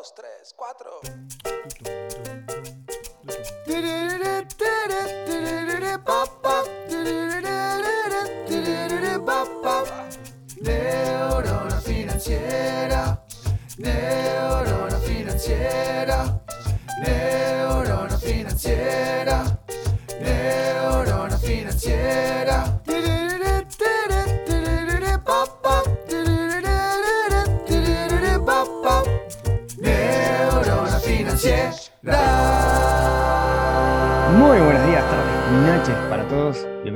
dos, tres, cuatro.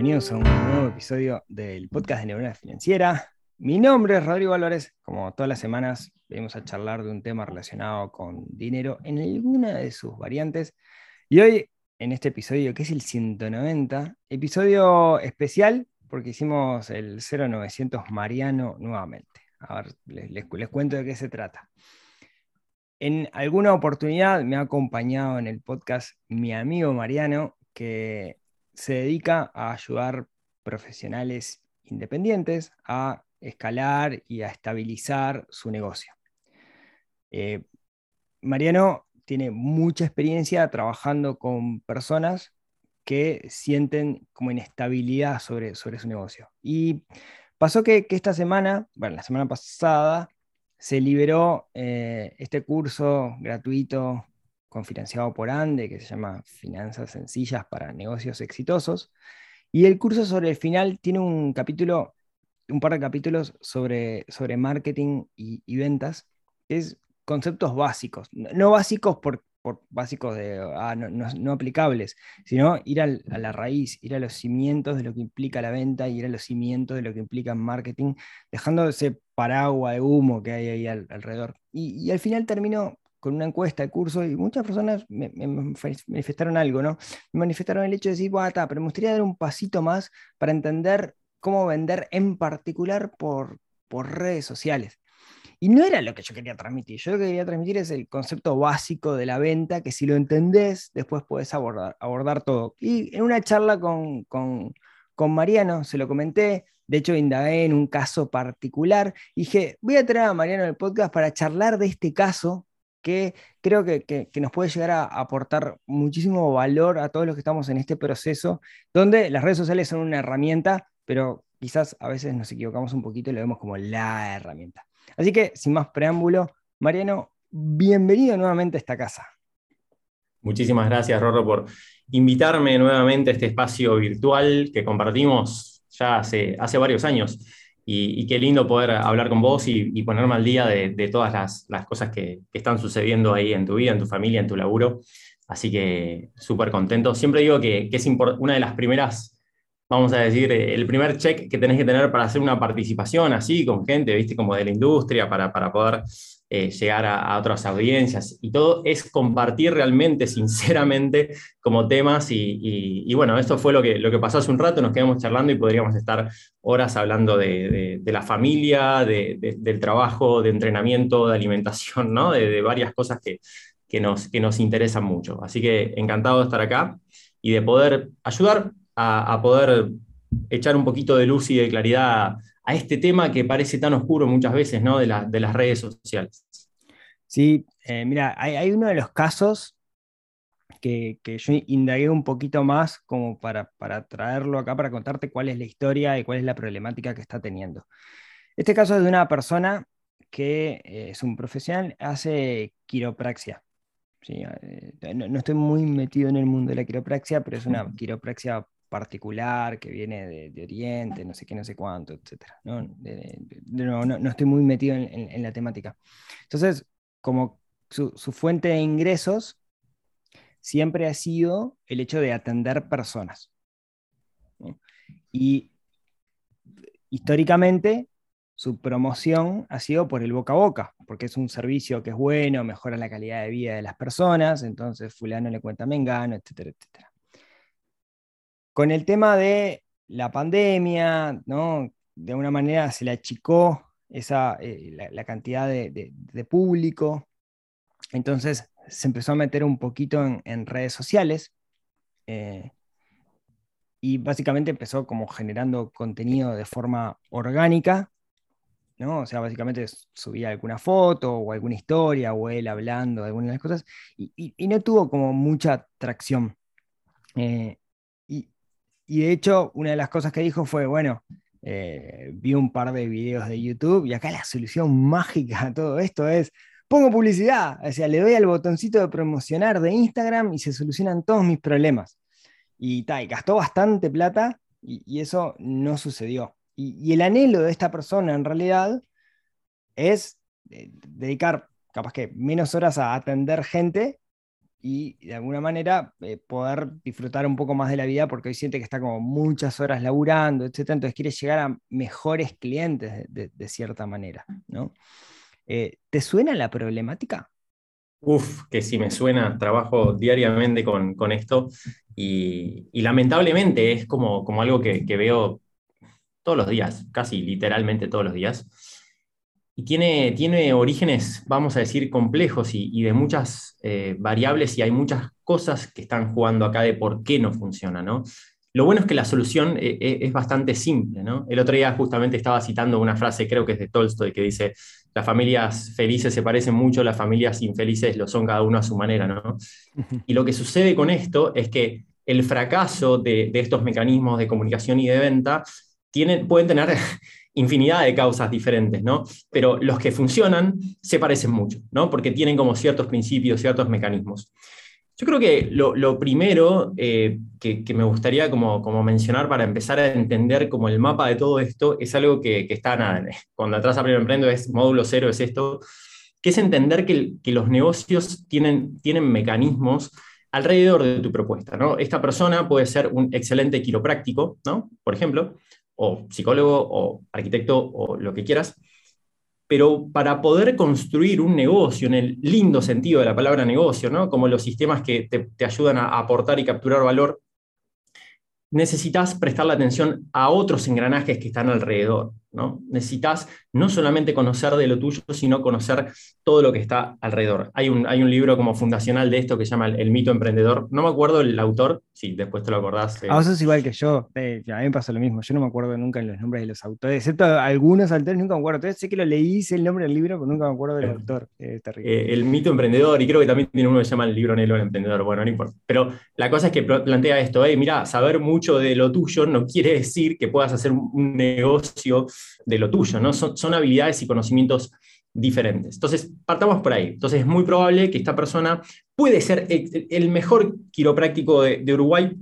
Bienvenidos a un nuevo episodio del podcast de Neurona Financiera. Mi nombre es Rodrigo Álvarez. Como todas las semanas, venimos a charlar de un tema relacionado con dinero en alguna de sus variantes. Y hoy, en este episodio, que es el 190, episodio especial porque hicimos el 0900 Mariano nuevamente. A ver, les, les- les cuento de qué se trata. En alguna oportunidad me ha acompañado en el podcast mi amigo Mariano, que se dedica a ayudar profesionales independientes a escalar y a estabilizar su negocio. Eh, Mariano tiene mucha experiencia trabajando con personas que sienten como inestabilidad sobre, sobre su negocio. Y pasó que, esta semana, bueno, la semana pasada, se liberó eh, este curso gratuito confinanciado por ANDE que se llama Finanzas Sencillas para Negocios Exitosos. Y el curso sobre el final tiene un capítulo, un par de capítulos sobre, sobre marketing y, y ventas, que es conceptos básicos, no básicos por, por básicos de, ah, no, no- aplicables, sino ir al- a la raíz, ir a los cimientos de lo que implica la venta, ir a los cimientos de lo que implica marketing, dejando ese paraguas de humo que hay ahí al- alrededor. Y, y al final terminó con una encuesta de curso y muchas personas me, me manif- manifestaron algo, ¿no? Me manifestaron el hecho de decir, "Buah, ta, pero me gustaría dar un pasito más para entender cómo vender en particular por, por redes sociales. Y no era lo que yo quería transmitir. Yo lo que quería transmitir es el concepto básico de la venta, que si lo entendés, después podés abordar, abordar todo. Y en una charla con, con, con Mariano, se lo comenté, de hecho indagué en un caso particular, dije, voy a traer a Mariano el podcast para charlar de este caso que creo que, que- nos puede llegar a aportar muchísimo valor a todos los que estamos en este proceso, donde las redes sociales son una herramienta, pero quizás a veces nos equivocamos un poquito y lo vemos como la herramienta. Así que, sin más preámbulo, Mariano, bienvenido nuevamente a esta casa. Muchísimas gracias, Rorro, por invitarme nuevamente a este espacio virtual que compartimos ya hace, hace varios años. Y, y qué lindo poder hablar con vos y, ponerme al día de, todas las, cosas que, están sucediendo ahí en tu vida, en tu familia, en tu laburo. Así que súper contento. Siempre digo que, es una de las primeras, vamos a decir, eh, el primer check que tenés que tener para hacer una participación así con gente, viste, como de la industria, para, para poder eh, llegar a, otras audiencias y todo es compartir realmente, sinceramente, como temas y, bueno, esto fue lo que, lo que pasó hace un rato, nos quedamos charlando y podríamos estar horas hablando de, la familia, de- de- del trabajo, de entrenamiento, de alimentación, ¿no? de, de varias cosas que, que, nos, que nos interesan mucho. Así que encantado de estar acá y de poder ayudar a, a poder echar un poquito de luz y de claridad a este tema que parece tan oscuro muchas veces, ¿no? De, la- de las redes sociales. Sí, eh, mira, hay, hay uno de los casos que, que yo indagué un poquito más como para, para traerlo acá, para contarte cuál es la historia y cuál es la problemática que está teniendo. Este caso es de una persona que eh, es un profesional, hace quiropraxia. Sí, eh, no, no estoy muy metido en el mundo de la quiropraxia, pero es una quiropraxia particular que viene de, Oriente, no sé qué, no sé cuánto, etc. No, no, no- no estoy muy metido en- la temática. Entonces, como su, su fuente de ingresos siempre ha sido el hecho de atender personas. Y históricamente su promoción ha sido por el boca a boca, porque es un servicio que es bueno, mejora la calidad de vida de las personas, entonces fulano le cuenta Mengano, etcétera, etcétera. Con el tema de la pandemia, de alguna manera se le achicó esa, eh, la, cantidad de, público, entonces se empezó a meter un poquito en, redes sociales eh, y básicamente empezó como generando contenido de forma orgánica. O sea, básicamente subía alguna foto o alguna historia o él hablando de algunas de las cosas y, no tuvo como mucha tracción. Eh, y, de hecho, una de las cosas que dijo fue, bueno, eh, vi un par de videos de YouTube y acá la solución mágica a todo esto es, pongo publicidad, o sea, le doy al botoncito de promocionar de Instagram y se solucionan todos mis problemas. Y, y gastó bastante plata y eso no sucedió. Y, el anhelo de esta persona en realidad es eh, dedicar capaz que menos horas a atender gente y de alguna manera eh, poder disfrutar un poco más de la vida porque hoy siente que está como muchas horas laburando, etc. Entonces quiere llegar a mejores clientes de, cierta manera, ¿no? Eh, ¿Te suena la problemática? Uf, que sí me suena, trabajo diariamente con, esto y, lamentablemente es como, como algo que, veo todos los días, casi literalmente todos los días. Y tiene, tiene orígenes, vamos a decir, complejos y, de muchas eh, variables y hay muchas cosas que están jugando acá de por qué no funciona, ¿no? Lo bueno es que la solución eh, eh, es bastante simple, ¿no? El otro día justamente estaba citando una frase, creo que es de Tolstoy, que dice, las familias felices se parecen mucho, las familias infelices lo son cada uno a su manera, ¿no? Y lo que sucede con esto es que el fracaso de, de estos mecanismos de comunicación y de venta pueden tener infinidad de causas diferentes, ¿no? Pero los que funcionan se parecen mucho, ¿no? Porque tienen como ciertos principios, ciertos mecanismos. Yo creo que lo, primero eh, que, me gustaría como, como, mencionar para empezar a entender como el mapa de todo esto es algo que, está nada, cuando atrás a primero emprendo es módulo cero, es esto, que es entender que, que los negocios tienen, tienen mecanismos alrededor de tu propuesta, ¿no? Esta persona puede ser un excelente quiropráctico, ¿no? Por ejemplo, o psicólogo o arquitecto o lo que quieras, pero para poder construir un negocio en el lindo sentido de la palabra negocio, ¿no? como los sistemas que te, ayudan a aportar y capturar valor, necesitas prestarle atención a otros engranajes que están alrededor. ¿No? Necesitas no solamente conocer de lo tuyo, sino conocer todo lo que está alrededor. Hay un, hay un libro como fundacional de esto que se llama El, mito emprendedor. No me acuerdo el autor, si después te lo acordás. Eh. A vos es igual que yo, eh, a mí me pasa lo mismo. Yo no me acuerdo nunca en los nombres de los autores, excepto algunos autores, nunca me acuerdo. Entonces sé que lo leí, sé el nombre del libro, pero nunca me acuerdo del autor. Eh, el mito emprendedor, y creo que también tiene uno que se llama El libro negro del emprendedor. Bueno, no importa. Pero la cosa es que plantea esto, mira, saber mucho de lo tuyo no quiere decir que puedas hacer un negocio de lo tuyo, ¿no? Son, habilidades y conocimientos diferentes. Entonces, partamos por ahí. Entonces, es muy probable que esta persona puede ser el mejor quiropráctico de, Uruguay,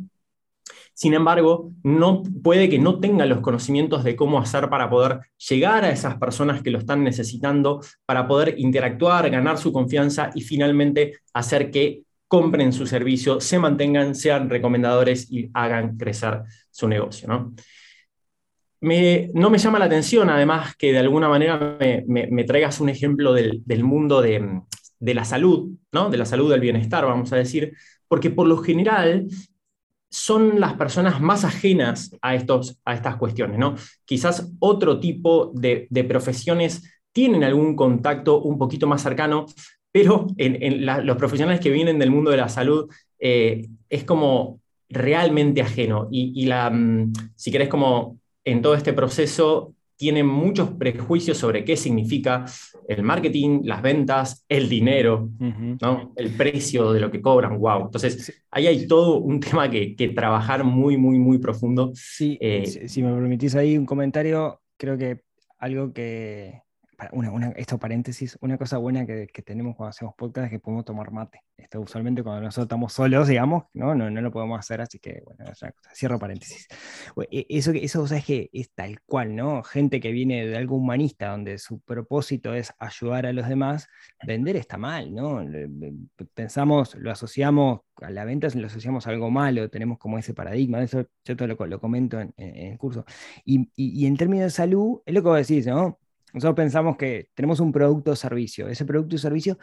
sin embargo, no, puede que no tenga los conocimientos de cómo hacer para poder llegar a esas personas que lo están necesitando, para poder interactuar, ganar su confianza y finalmente hacer que compren su servicio, se mantengan, sean recomendadores y hagan crecer su negocio. ¿no? No me llama la atención, además, que de alguna manera me, traigas un ejemplo del, mundo de, la salud, ¿no? de la salud del bienestar, vamos a decir, porque por lo general son las personas más ajenas a, estos, a estas cuestiones. ¿no? Quizás otro tipo de, profesiones tienen algún contacto un poquito más cercano, pero en, los profesionales que vienen del mundo de la salud eh, es como realmente ajeno. Y, la, mm, si querés como en todo este proceso tienen muchos prejuicios sobre qué significa el marketing, las ventas, el dinero, ¿no? el precio de lo que cobran. ¡Wow! Entonces, ahí hay todo un tema que, trabajar muy, muy, muy profundo. Sí, eh, si, me permitís ahí un comentario, creo que algo que, una, esto paréntesis, una cosa buena que, tenemos cuando hacemos podcast es que podemos tomar mate. Esto usualmente cuando nosotros estamos solos, digamos, no, no, no lo podemos hacer, así que, bueno, cierro paréntesis. E, eso, eso sabes que es tal cual, ¿no? Gente que viene de algo humanista, donde su propósito es ayudar a los demás, vender está mal, ¿no? Pensamos, lo asociamos a la venta, lo asociamos a algo malo, tenemos como ese paradigma, eso yo te lo, lo comento en, el curso. Y, y, y en términos de salud, es lo que vos decís, ¿no? Nosotros pensamos que tenemos un producto o servicio. Ese producto o servicio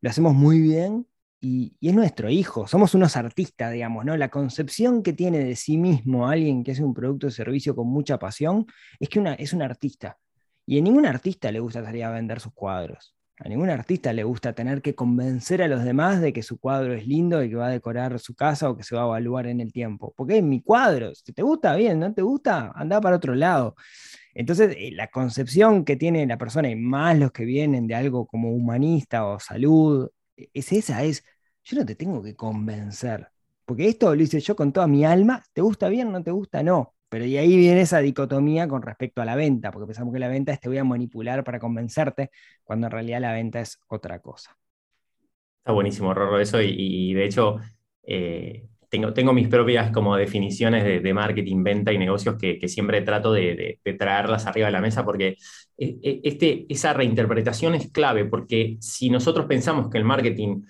lo hacemos muy bien y, es nuestro hijo. Somos unos artistas, digamos, ¿no? La concepción que tiene de sí mismo alguien que hace un producto o servicio con mucha pasión es que una, es un artista. Y a ningún artista le gusta salir a vender sus cuadros. A ningún artista le gusta tener que convencer a los demás de que su cuadro es lindo y que va a decorar su casa o que se va a evaluar en el tiempo. Porque es mi cuadro. Si te gusta, bien, no te gusta, anda para otro lado. Entonces, eh, la concepción que tiene la persona y más los que vienen de algo como humanista o salud, e, es esa, es, yo no te tengo que convencer, porque esto lo hice yo con toda mi alma, ¿te gusta bien? ¿No te gusta? No. Pero y ahí viene esa dicotomía con respecto a la venta, porque pensamos que la venta es te voy a manipular para convencerte, cuando en realidad la venta es otra cosa. Está buenísimo, Rorro, eso, y, de hecho, eh, tengo, tengo, mis propias como definiciones de, marketing, venta y negocios que, siempre trato de, traerlas arriba de la mesa, porque eh, eh, este, esa reinterpretación es clave, porque si nosotros pensamos que el marketing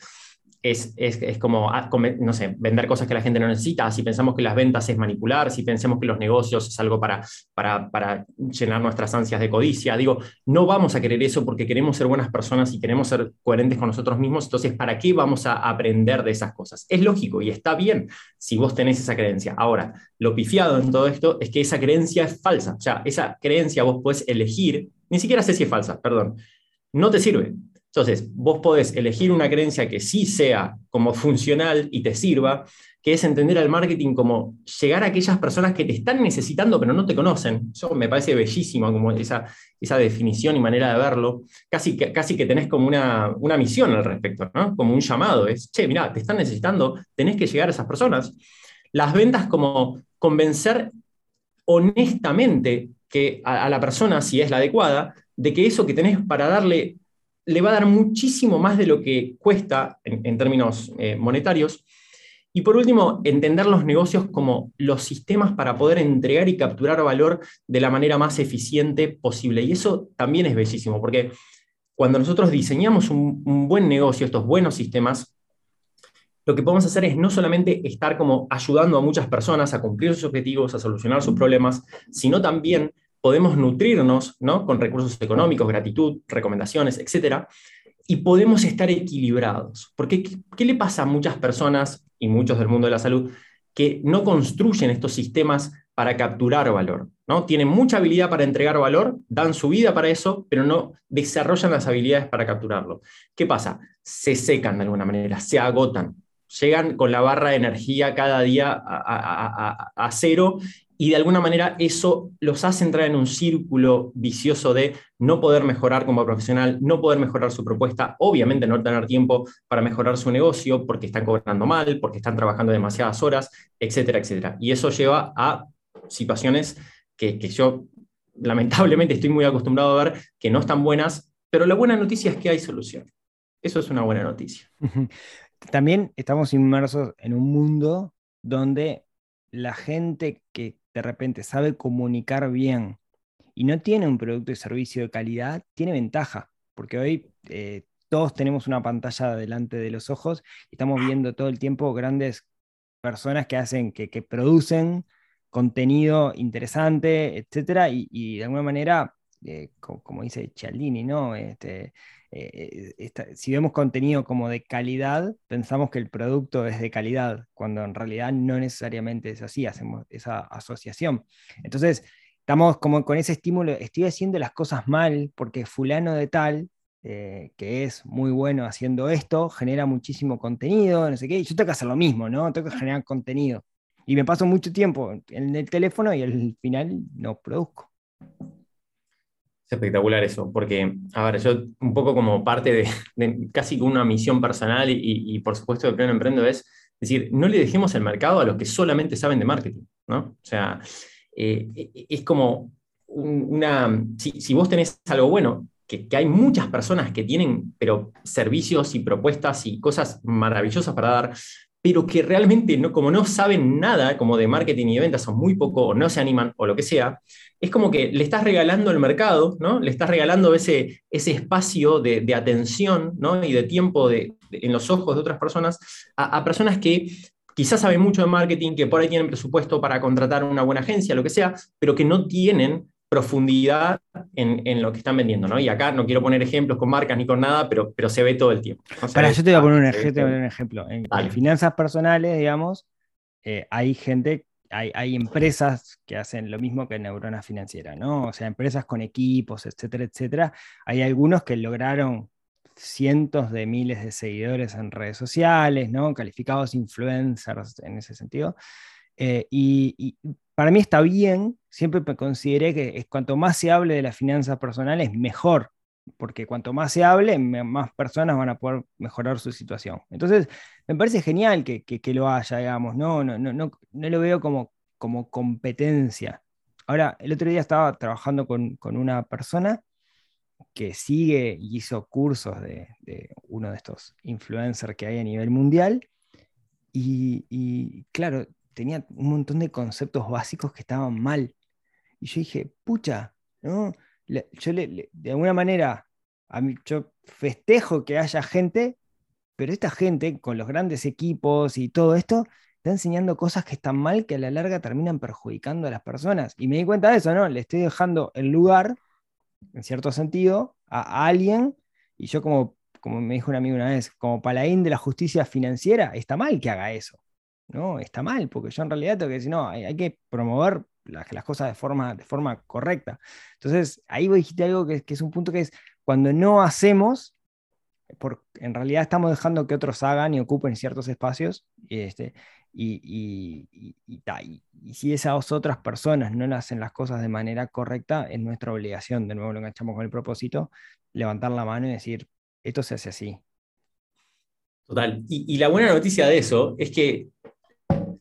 es, como, ah, no sé, vender cosas que la gente no necesita, si pensamos que las ventas es manipular, si pensamos que los negocios es algo para, para, llenar nuestras ansias de codicia, digo, no vamos a querer eso porque queremos ser buenas personas y queremos ser coherentes con nosotros mismos, entonces, ¿para qué vamos a aprender de esas cosas? Es lógico y está bien si vos tenés esa creencia. Ahora, lo pifiado en todo esto es que esa creencia es falsa, o sea, esa creencia vos puedes elegir, ni siquiera sé si es falsa, perdón, no te sirve. Entonces, vos podés elegir una creencia que sí sea como funcional y te sirva, que es entender al marketing como llegar a aquellas personas que te están necesitando pero no te conocen. Eso me parece bellísimo, como esa, esa definición y manera de verlo. Casi que, casi que tenés como una, una misión al respecto, ¿no? como un llamado. Es, che, mira, te están necesitando, tenés que llegar a esas personas. Las ventas como convencer honestamente que a la persona, si es la adecuada, de que eso que tenés para darle le va a dar muchísimo más de lo que cuesta en, términos eh, monetarios. Y por último, entender los negocios como los sistemas para poder entregar y capturar valor de la manera más eficiente posible. Y eso también es bellísimo, porque cuando nosotros diseñamos un, buen negocio, estos buenos sistemas, lo que podemos hacer es no solamente estar como ayudando a muchas personas a cumplir sus objetivos, a solucionar sus problemas, sino también podemos nutrirnos ¿no? con recursos económicos, gratitud, recomendaciones, etc. Y podemos estar equilibrados. Porque ¿qué, le pasa a muchas personas y muchos del mundo de la salud que no construyen estos sistemas para capturar valor? ¿no? Tienen mucha habilidad para entregar valor, dan su vida para eso, pero no desarrollan las habilidades para capturarlo. ¿Qué pasa? Se secan de alguna manera, se agotan, llegan con la barra de energía cada día a, cero y de alguna manera eso los hace entrar en un círculo vicioso de no poder mejorar como profesional, no poder mejorar su propuesta, obviamente no tener tiempo para mejorar su negocio porque están cobrando mal, porque están trabajando demasiadas horas, etcétera, etcétera. Y eso lleva a situaciones que, que yo lamentablemente estoy muy acostumbrado a ver que no están buenas, pero la buena noticia es que hay solución. Eso es una buena noticia. También estamos inmersos en un mundo donde la gente que de repente sabe comunicar bien y no tiene un producto y servicio de calidad, tiene ventaja, porque hoy eh, todos tenemos una pantalla delante de los ojos y estamos viendo todo el tiempo grandes personas que hacen, que, producen contenido interesante, etcétera, y, de alguna manera, eh, como, dice Cialdini, ¿no? Este, eh, si vemos contenido como de calidad, pensamos que el producto es de calidad, cuando en realidad no necesariamente es así, hacemos esa asociación. Entonces, estamos como con ese estímulo, estoy haciendo las cosas mal porque fulano de tal, eh, que es muy bueno haciendo esto, genera muchísimo contenido, no sé qué, y yo tengo que hacer lo mismo, ¿no? Tengo que generar contenido. Y me paso mucho tiempo en el teléfono y al final no produzco espectacular eso, porque, a ver, yo un poco como parte de, casi una misión personal y, por supuesto de pleno emprendo es decir, no le dejemos el mercado a los que solamente saben de marketing, ¿no? O sea, eh, es como una, si, vos tenés algo bueno, que, que, hay muchas personas que tienen, pero servicios y propuestas y cosas maravillosas para dar, pero que realmente no, como no saben nada como de marketing y de ventas, son muy poco o no se animan o lo que sea, es como que le estás regalando el mercado, ¿no? Le estás regalando ese, ese espacio de, atención ¿no? y de tiempo de, en los ojos de otras personas a, personas que quizás saben mucho de marketing, que por ahí tienen presupuesto para contratar una buena agencia, lo que sea, pero que no tienen profundidad en, lo que están vendiendo, ¿no? Y acá no quiero poner ejemplos con marcas ni con nada, pero, pero se ve todo el tiempo. Para, yo te voy a poner un, ejemplo. En, finanzas personales, digamos, eh, hay gente, hay, hay, empresas que hacen lo mismo que Neurona Financiera, ¿no? O sea, empresas con equipos, etcétera, etcétera. Hay algunos que lograron cientos de miles de seguidores en redes sociales, ¿no? Calificados influencers en ese sentido. Eh, y, para mí está bien, siempre me consideré que cuanto más se hable de las finanzas personales, mejor, porque cuanto más se hable, más personas van a poder mejorar su situación. Entonces, me parece genial que, lo haya, digamos, no, no, no, no, no lo veo como, como competencia. Ahora, el otro día estaba trabajando con, una persona que sigue y hizo cursos de, uno de estos influencers que hay a nivel mundial. Y, claro, tenía un montón de conceptos básicos que estaban mal. Y yo dije, pucha, ¿no? yo le, de alguna manera, a mí, yo festejo que haya gente, pero esta gente con los grandes equipos y todo esto, está enseñando cosas que están mal que a la larga terminan perjudicando a las personas. Y me di cuenta de eso, ¿no? Le estoy dejando el lugar, en cierto sentido, a, alguien, y yo como, como me dijo un amigo una vez, como paladín de la justicia financiera, está mal que haga eso. ¿No? Está mal, porque yo en realidad tengo que decir, no, hay, que promover las, las, cosas de forma, de forma correcta. Entonces, ahí vos dijiste algo que, que es un punto que es, cuando no hacemos, por, en realidad estamos dejando que otros hagan y ocupen ciertos espacios, este, y, y, y, si esas otras personas no hacen las cosas de manera correcta, es nuestra obligación, de nuevo lo enganchamos con el propósito, levantar la mano y decir, esto se hace así. Total. Y, la buena noticia de eso es que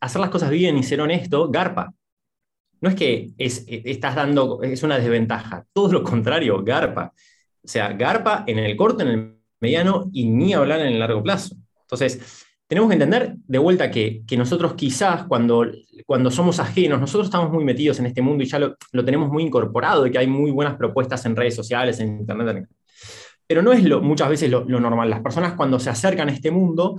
hacer las cosas bien y ser honesto, garpa. No es que es, estás dando, es una desventaja, todo lo contrario, garpa. O sea, garpa en el corto, en el mediano y ni hablar en el largo plazo. Entonces, tenemos que entender de vuelta que, nosotros quizás cuando, cuando somos ajenos, nosotros estamos muy metidos en este mundo y ya lo, tenemos muy incorporado, y que hay muy buenas propuestas en redes sociales, en Internet. Pero no es lo, muchas veces lo, normal. Las personas cuando se acercan a este mundo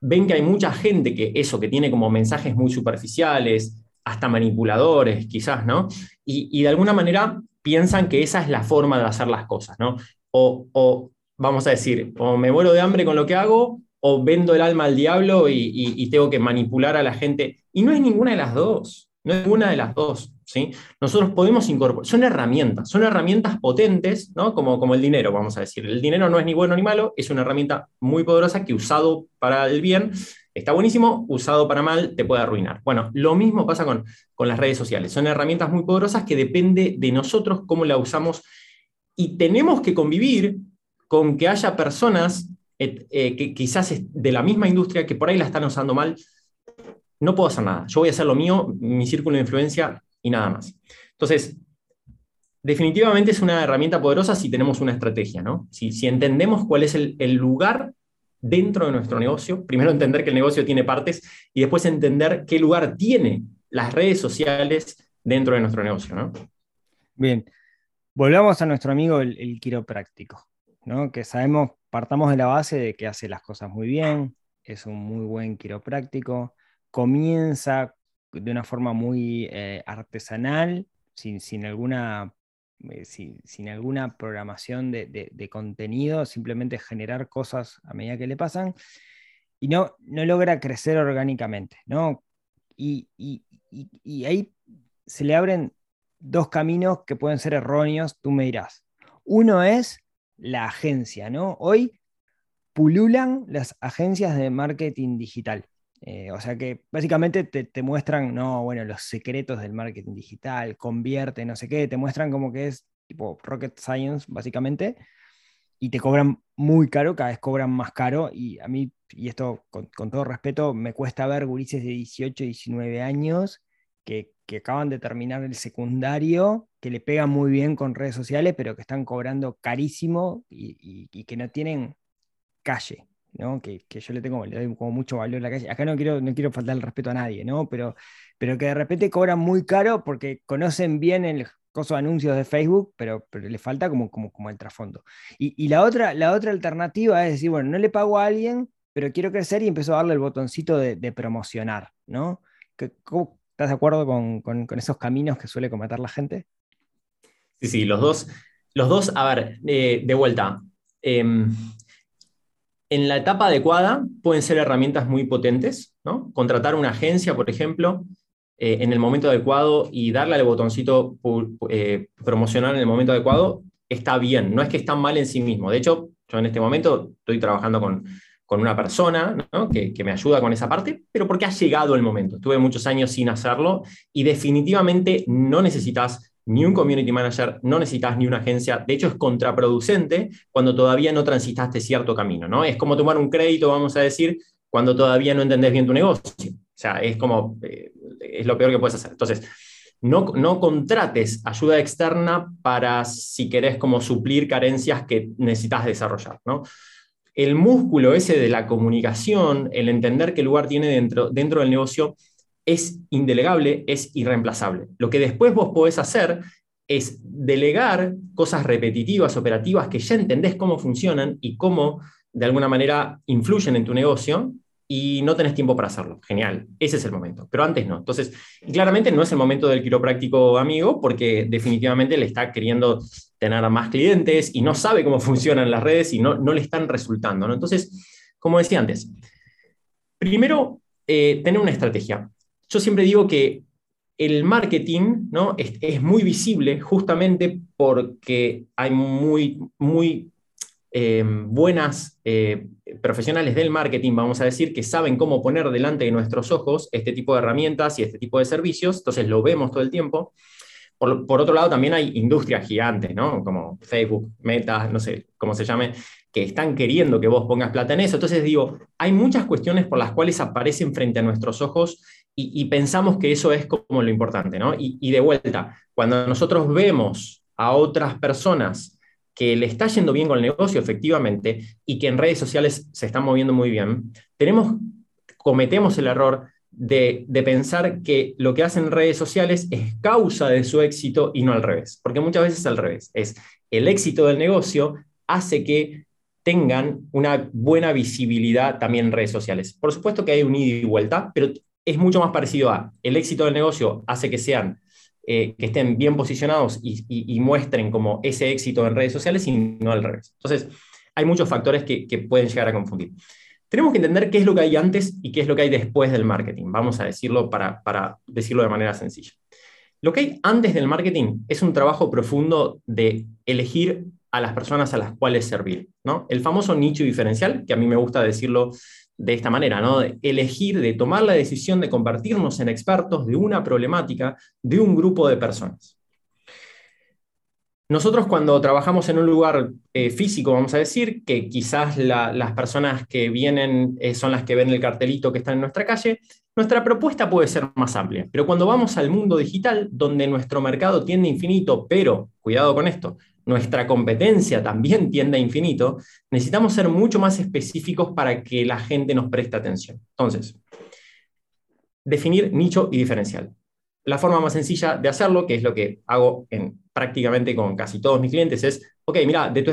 ven que hay mucha gente que eso, que tiene como mensajes muy superficiales, hasta manipuladores quizás, ¿no? Y, de alguna manera piensan que esa es la forma de hacer las cosas, ¿no? O, o vamos a decir, o me muero de hambre con lo que hago, o vendo el alma al diablo y, tengo que manipular a la gente. Y no es ninguna de las dos, no es ninguna de las dos. ¿sí? Nosotros podemos incorporar, son herramientas, son herramientas potentes, ¿no? como, como el dinero, vamos a decir. El dinero no es ni bueno ni malo, es una herramienta muy poderosa que usado para el bien está buenísimo, usado para mal te puede arruinar. Bueno, lo mismo pasa con, con las redes sociales. Son herramientas muy poderosas que depende de nosotros cómo la usamos y tenemos que convivir con que haya personas eh, que quizás de la misma industria que por ahí la están usando mal, no puedo hacer nada. Yo voy a hacer lo mío, mi círculo de influencia y nada más. Entonces, definitivamente es una herramienta poderosa si tenemos una estrategia, ¿no? Si, si entendemos cuál es el, lugar dentro de nuestro negocio, primero entender que el negocio tiene partes y después entender qué lugar tiene las redes sociales dentro de nuestro negocio, ¿no? Bien, volvamos a nuestro amigo el, el quiropráctico, ¿no? Que sabemos partamos de la base de que hace las cosas muy bien, es un muy buen quiropráctico, comienza de una forma muy eh, artesanal, sin, sin alguna, eh, sin, alguna programación de, contenido, simplemente generar cosas a medida que le pasan, y no, no logra crecer orgánicamente, ¿no? Y, y ahí se le abren dos caminos que pueden ser erróneos, tú me dirás. Uno es la agencia, ¿no? Hoy pululan las agencias de marketing digital. Eh, o sea que básicamente te, muestran, no, bueno, los secretos del marketing digital, convierte, no sé qué, te muestran como que es tipo rocket science, básicamente, y te cobran muy caro, cada vez cobran más caro, y a mí, y esto con, todo respeto, me cuesta ver gurises de 18, 19 años que, acaban de terminar el secundario, que le pegan muy bien con redes sociales, pero que están cobrando carísimo y, que no tienen calle, ¿no? Que, yo le tengo, le doy como mucho valor a la calle. Acá no quiero, no quiero faltar el respeto a nadie, ¿no? Pero, pero que de repente cobran muy caro porque conocen bien el coso de anuncios de Facebook, pero, pero le falta como, como, como el trasfondo. Y, la, otra, la otra alternativa es decir, bueno, no le pago a alguien, pero quiero crecer y empiezo a darle el botoncito de, promocionar, ¿no? ¿Cómo, ¿Estás de acuerdo con, esos caminos que suele cometer la gente? Sí, sí, los dos. Los dos, a ver, eh, de vuelta. Em, en la etapa adecuada pueden ser herramientas muy potentes, ¿no? Contratar una agencia, por ejemplo, eh, en el momento adecuado y darle al botoncito eh, promocionar en el momento adecuado, está bien, no es que está mal en sí mismo. De hecho, yo en este momento estoy trabajando con, con una persona que, que, me ayuda con esa parte, pero porque ha llegado el momento. Estuve muchos años sin hacerlo y definitivamente no necesitas ni un community manager, no necesitas ni una agencia. De hecho, es contraproducente cuando todavía no transitaste cierto camino. ¿no? Es como tomar un crédito, vamos a decir, cuando todavía no entendés bien tu negocio. O sea, es como, eh, es lo peor que puedes hacer. Entonces, no, no, contrates ayuda externa para, si querés, como suplir carencias que necesitas desarrollar. ¿no? El músculo ese de la comunicación, el entender qué lugar tiene dentro, dentro del negocio, es indelegable, es irreemplazable. Lo que después vos podés hacer es delegar cosas repetitivas, operativas, que ya entendés cómo funcionan y cómo de alguna manera influyen en tu negocio y no tenés tiempo para hacerlo. Genial, ese es el momento, pero antes no. Entonces, claramente no es el momento del quiropráctico amigo porque definitivamente le está queriendo tener más clientes y no sabe cómo funcionan las redes y no, no le están resultando. Entonces, como decía antes, primero, eh, tener una estrategia yo siempre digo que el marketing ¿no? es, muy visible justamente porque hay muy, muy eh, buenas eh, profesionales del marketing, vamos a decir, que saben cómo poner delante de nuestros ojos este tipo de herramientas y este tipo de servicios, entonces lo vemos todo el tiempo. Por, por, otro lado, también hay industrias gigantes, ¿no? Como Facebook, Meta, no sé cómo se llame, que están queriendo que vos pongas plata en eso. Entonces digo, hay muchas cuestiones por las cuales aparecen frente a nuestros ojos y, pensamos que eso es como lo importante, ¿no? Y, de vuelta, cuando nosotros vemos a otras personas que le está yendo bien con el negocio, efectivamente, y que en redes sociales se están moviendo muy bien, cometemos el error de, pensar que lo que hacen en redes sociales es causa de su éxito y no al revés, porque muchas veces es al revés, es el éxito del negocio hace que tengan una buena visibilidad también en redes sociales. Por supuesto que hay un ida y vuelta, pero es mucho más parecido a el éxito del negocio hace que sean, eh, que estén bien posicionados y, muestren como ese éxito en redes sociales y no al revés. Entonces, hay muchos factores que, pueden llegar a confundir. Tenemos que entender qué es lo que hay antes y qué es lo que hay después del marketing. Vamos a decirlo para, para decirlo de manera sencilla. Lo que hay antes del marketing es un trabajo profundo de elegir a las personas a las cuales servir. ¿no? El famoso nicho diferencial, que a mí me gusta decirlo de esta manera, ¿no? De elegir, de tomar la decisión de convertirnos en expertos de una problemática de un grupo de personas. Nosotros cuando trabajamos en un lugar eh, físico, vamos a decir, que quizás las personas que vienen eh, son las que ven el cartelito que está en nuestra calle, nuestra propuesta puede ser más amplia. Pero cuando vamos al mundo digital, donde nuestro mercado tiende infinito, pero, cuidado con esto, nuestra competencia también tiende a infinito, necesitamos ser mucho más específicos para que la gente nos preste atención. Entonces, definir nicho y diferencial. La forma más sencilla de hacerlo, que es lo que hago en, prácticamente con casi todos mis clientes, es, ok, mira, de tu,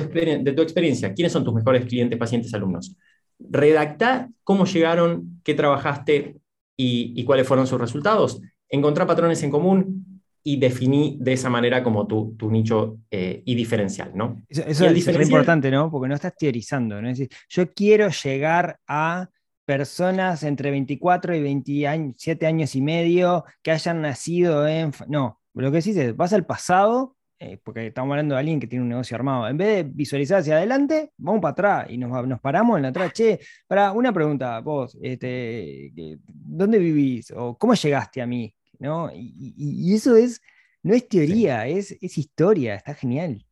experiencia, ¿quiénes son tus mejores clientes, pacientes, alumnos? Redacta cómo llegaron, qué trabajaste y, y cuáles fueron sus resultados. Encontrar patrones en común, y definí de esa manera como tu, tu nicho eh, y diferencial, ¿no? Eso, es muy importante, ¿no? Porque no estás teorizando, ¿no? Es decir, yo quiero llegar a personas entre 24 y 27 años y medio que hayan nacido en... No, lo que decís es, vas al pasado, eh, porque estamos hablando de alguien que tiene un negocio armado, en vez de visualizar hacia adelante, vamos para atrás y nos, nos paramos en la atrás. Che, para una pregunta, vos, este, ¿dónde vivís? ¿O cómo llegaste a mí? ¿No? Y, eso es, no es teoría, es, es, historia, está genial.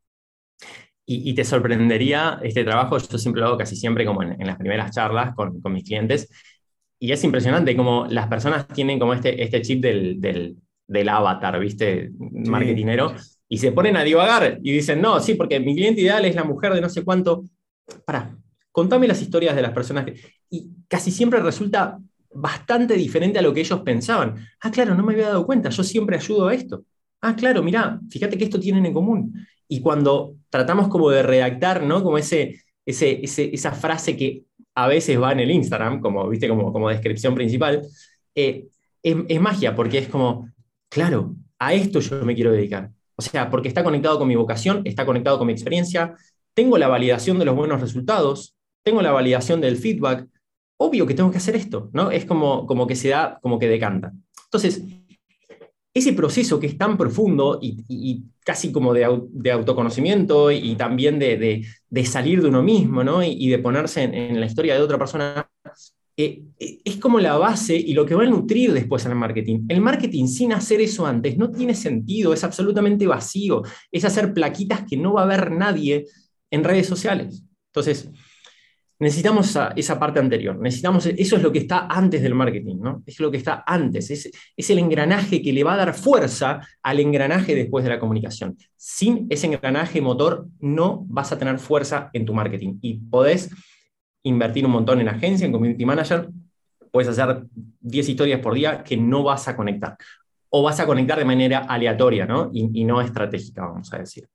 Y, te sorprendería este trabajo, yo siempre lo hago casi siempre como en, las primeras charlas con, con, mis clientes, y es impresionante como las personas tienen como este, este chip del, del, del avatar, ¿viste? Marketinero, y se ponen a divagar y dicen, no, sí, porque mi cliente ideal es la mujer de no sé cuánto. Para, contame las historias de las personas que... Y casi siempre resulta bastante diferente a lo que ellos pensaban. Ah, claro, no me había dado cuenta, yo siempre ayudo a esto. Ah, claro, mira, fíjate que esto tienen en común. Y cuando tratamos como de redactar, ¿no? Como ese, ese, esa frase que a veces va en el Instagram, como, ¿viste? como, como descripción principal, eh, es magia, porque es como, claro, a esto yo me quiero dedicar. O sea, porque está conectado con mi vocación, está conectado con mi experiencia, tengo la validación de los buenos resultados, tengo la validación del feedback, obvio que tengo que hacer esto, ¿no? Es como, como que se da, como que decanta. Entonces, ese proceso que es tan profundo y, casi como de, autoconocimiento y también de, salir de uno mismo ¿no? y, de ponerse en, la historia de otra persona, eh, eh, es como la base y lo que va a nutrir después al marketing. El marketing sin hacer eso antes no tiene sentido, es absolutamente vacío, es hacer plaquitas que no va a ver nadie en redes sociales. Entonces, necesitamos esa, parte anterior, necesitamos, eso es lo que está antes del marketing, ¿no? Es lo que está antes, es, es el engranaje que le va a dar fuerza al engranaje después de la comunicación. Sin ese engranaje motor no vas a tener fuerza en tu marketing y podés invertir un montón en agencia, en community manager, puedes hacer 10 historias por día que no vas a conectar. O vas a conectar de manera aleatoria, ¿no? Y, y no estratégica, vamos a decir.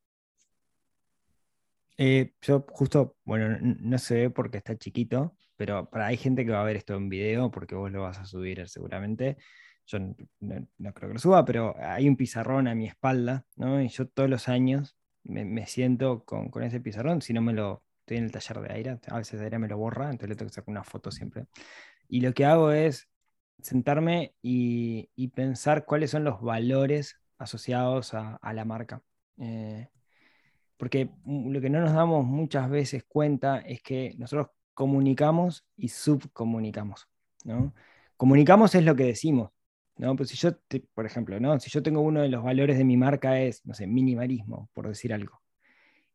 Eh, yo justo, bueno, no se ve porque está chiquito, pero para, hay gente que va a ver esto en video porque vos lo vas a subir seguramente. Yo no, creo que lo suba, pero hay un pizarrón a mi espalda, ¿no? Y yo todos los años me, siento con, ese pizarrón, si no me lo, estoy en el taller de aire, a veces aire me lo borra, entonces le tengo que sacar una foto siempre. Y lo que hago es sentarme y, pensar cuáles son los valores asociados a, la marca. Eh, porque lo que no nos damos muchas veces cuenta es que nosotros comunicamos y subcomunicamos. ¿no? Comunicamos es lo que decimos. ¿no? Pues si yo, por ejemplo, ¿no? si yo tengo uno de los valores de mi marca es, no sé, minimalismo, por decir algo,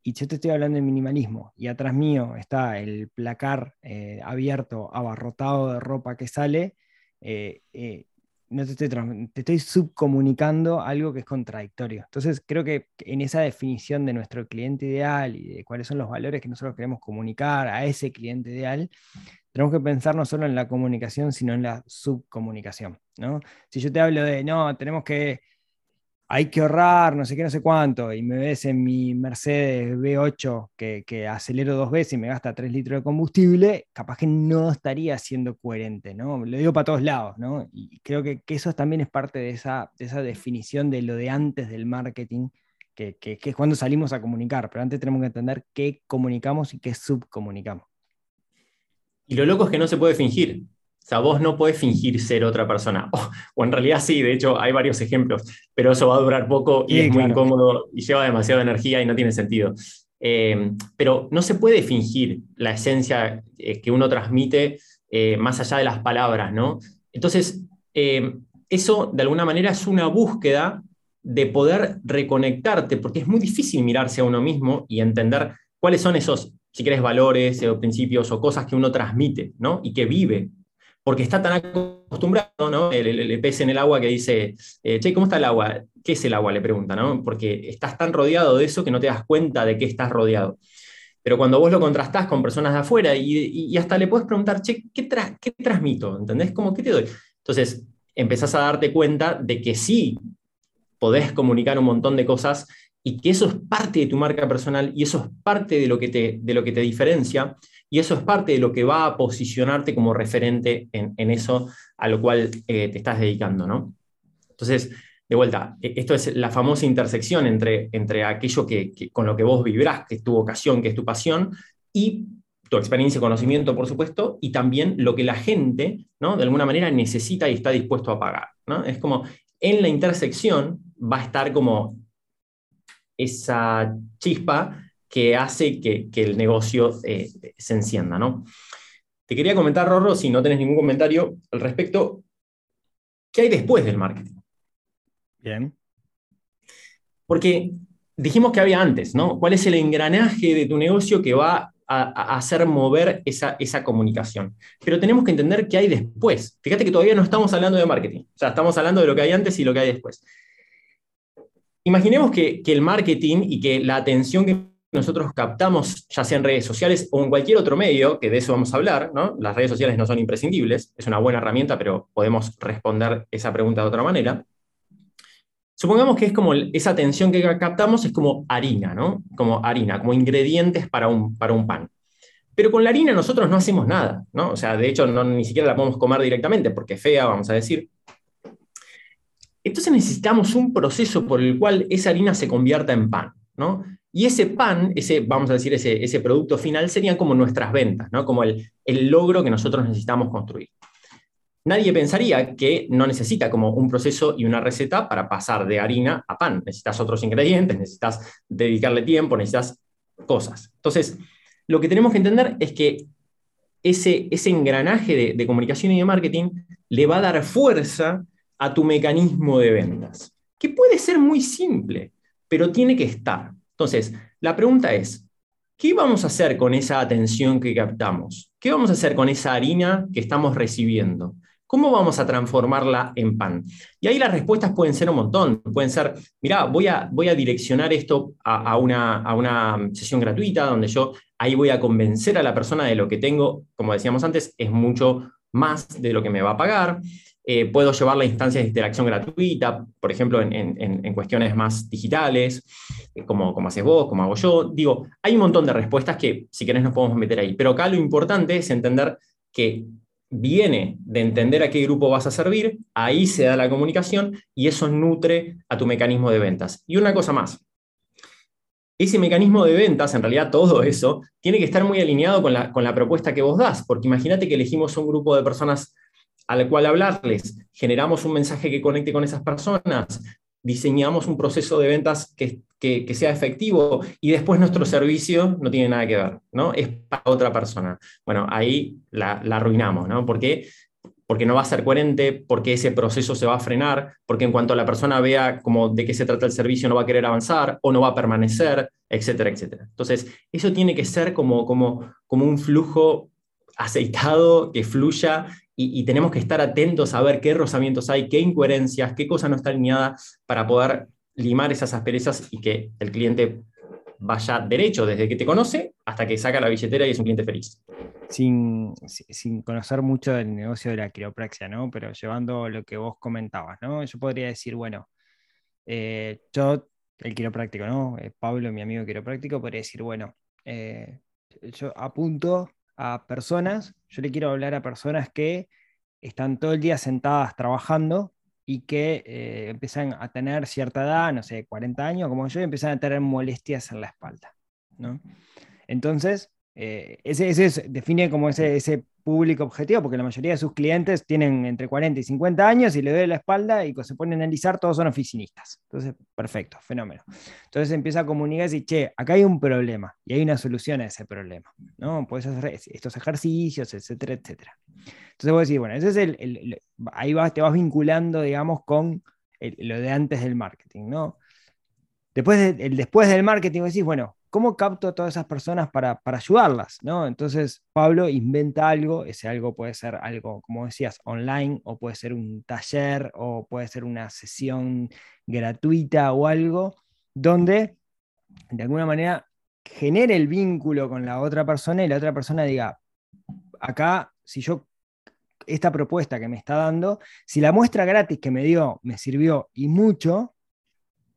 y yo te estoy hablando de minimalismo, y atrás mío está el placar eh, abierto, abarrotado de ropa que sale, eh, eh, no te estoy, te estoy subcomunicando algo que es contradictorio. Entonces, creo que en esa definición de nuestro cliente ideal y de cuáles son los valores que nosotros queremos comunicar a ese cliente ideal, tenemos que pensar no solo en la comunicación, sino en la subcomunicación. ¿no? Si yo te hablo de, no, tenemos que hay que ahorrar, no sé qué, no sé cuánto, y me ves en mi Mercedes B8 que, acelero dos veces y me gasta tres litros de combustible, capaz que no estaría siendo coherente, ¿no? Lo digo para todos lados, ¿no? Y creo que, eso también es parte de esa, definición de lo de antes del marketing, que, que, es cuando salimos a comunicar, pero antes tenemos que entender qué comunicamos y qué subcomunicamos. Y lo loco es que no se puede fingir. O sea, vos no podés fingir ser otra persona. O, en realidad sí, de hecho hay varios ejemplos, pero eso va a durar poco y es muy incómodo y lleva demasiada energía y no tiene sentido. Eh, pero no se puede fingir la esencia eh, que uno transmite eh, más allá de las palabras, ¿no? Entonces, eso de alguna manera es una búsqueda de poder reconectarte, porque es muy difícil mirarse a uno mismo y entender cuáles son esos, si querés, valores o principios o cosas que uno transmite, ¿no? Y que vive porque está tan acostumbrado, ¿no? El, pez en el agua que dice, eh, che, ¿cómo está el agua? ¿Qué es el agua? Le pregunta, ¿no? Porque estás tan rodeado de eso que no te das cuenta de que estás rodeado. Pero cuando vos lo contrastás con personas de afuera y, hasta le puedes preguntar, che, ¿qué, ¿qué transmito? ¿Entendés? ¿Cómo qué te doy? Entonces, empezás a darte cuenta de que sí podés comunicar un montón de cosas y que eso es parte de tu marca personal y eso es parte de lo que te diferencia y eso es parte de lo que va a posicionarte como referente en, eso a lo cual eh, te estás dedicando, ¿no? Entonces, de vuelta, e, esto es la famosa intersección entre, entre aquello que, con lo que vos vibrás, que es tu vocación, que es tu pasión, y tu experiencia y conocimiento, por supuesto, y también lo que la gente, ¿no? De alguna manera necesita y está dispuesto a pagar, ¿no? Es como, en la intersección va a estar como esa chispa que hace que, el negocio eh, se encienda. ¿no? Te quería comentar, Rorro, si no tenés ningún comentario al respecto, ¿qué hay después del marketing? Bien. Porque dijimos que había antes, ¿no? ¿Cuál es el engranaje de tu negocio que va a, hacer mover esa, esa, comunicación? Pero tenemos que entender qué hay después. Fíjate que todavía no estamos hablando de marketing, o sea, estamos hablando de lo que hay antes y lo que hay después. Imaginemos que, el marketing y que la atención que nosotros captamos, ya sea en redes sociales o en cualquier otro medio, que de eso vamos a hablar, las redes sociales no son imprescindibles, es una buena herramienta, pero podemos responder esa pregunta de otra manera. Supongamos que es como esa atención que captamos es como harina, ¿no? Como harina, como ingredientes para un, para un pan. Pero con la harina nosotros no hacemos nada, ¿no? O sea, de hecho, no, ni siquiera la podemos comer directamente porque es fea, vamos a decir. Entonces necesitamos un proceso por el cual esa harina se convierta en pan, ¿no? Y ese pan, ese, vamos a decir, ese, ese producto final serían como nuestras ventas, ¿no? Como el, el logro que nosotros necesitamos construir. nadie pensaría que no necesita como un proceso y una receta para pasar de harina a pan. Necesitas otros ingredientes, necesitas dedicarle tiempo, necesitas cosas. Entonces, lo que tenemos que entender es que ese, ese engranaje de, comunicación y de marketing le va a dar fuerza a tu mecanismo de ventas, que puede ser muy simple, pero tiene que estar. Entonces, la pregunta es, ¿qué vamos a hacer con esa atención que captamos? ¿Qué vamos a hacer con esa harina que estamos recibiendo? ¿Cómo vamos a transformarla en pan? Y ahí las respuestas pueden ser un montón. Pueden ser, mira, voy a, voy a direccionar esto a, una, a una sesión gratuita donde yo ahí voy a convencer a la persona de lo que tengo, como decíamos antes, es mucho más de lo que me va a pagar. Eh, puedo llevar la instancia de interacción gratuita, por ejemplo, en, cuestiones más digitales, eh, como, como haces vos, como hago yo. Digo, hay un montón de respuestas que si querés nos podemos meter ahí. Pero acá lo importante es entender que viene de entender a qué grupo vas a servir, ahí se da la comunicación y eso nutre a tu mecanismo de ventas. Y una cosa más, ese mecanismo de ventas, en realidad todo eso, tiene que estar muy alineado con la, con la propuesta que vos das, porque imagínate que elegimos un grupo de personas al cual hablarles, generamos un mensaje que conecte con esas personas, diseñamos un proceso de ventas que, sea efectivo y después nuestro servicio no tiene nada que ver, ¿no? Es para otra persona. Bueno, ahí la, arruinamos, ¿no? ¿Por qué? Porque no va a ser coherente, porque ese proceso se va a frenar, porque en cuanto la persona vea como de qué se trata el servicio no va a querer avanzar o no va a permanecer, etcétera, etcétera. Entonces, eso tiene que ser como, como, como un flujo aceitado que fluya y, tenemos que estar atentos a ver qué rozamientos hay, qué incoherencias, qué cosa no está alineada para poder limar esas asperezas y que el cliente vaya derecho desde que te conoce hasta que saca la billetera y es un cliente feliz. Sin, conocer mucho del negocio de la quiropraxia, ¿no? Pero llevando lo que vos comentabas, ¿no? Yo podría decir, bueno, eh, yo, el quiropráctico, ¿no? Eh, Pablo, mi amigo quiropráctico, podría decir, bueno, eh, yo apunto a personas, yo le quiero hablar a personas que están todo el día sentadas trabajando y que eh, empiezan a tener cierta edad, no sé, 40 años como yo, y empiezan a tener molestias en la espalda. ¿no? Entonces, eh, ese, ese define como ese, ese público objetivo, porque la mayoría de sus clientes tienen entre 40 y 50 años y le duele la espalda y se ponen a analizar, todos son oficinistas. Entonces, perfecto, fenómeno. Entonces empieza a comunicar y decir, che, acá hay un problema y hay una solución a ese problema. ¿no? Puedes hacer estos ejercicios, etcétera, etcétera. Entonces vos decís, bueno, ese es el, ahí vas, te vas vinculando, digamos, con lo de antes del marketing, ¿no? Después, el después del marketing, decís, bueno, ¿cómo capto a todas esas personas para, ayudarlas? ¿no? Entonces, Pablo inventa algo, ese algo puede ser algo, como decías, online, o puede ser un taller, o puede ser una sesión gratuita o algo, donde de alguna manera genere el vínculo con la otra persona y la otra persona diga, acá, si yo, esta propuesta que me está dando, si la muestra gratis que me dio me sirvió y mucho,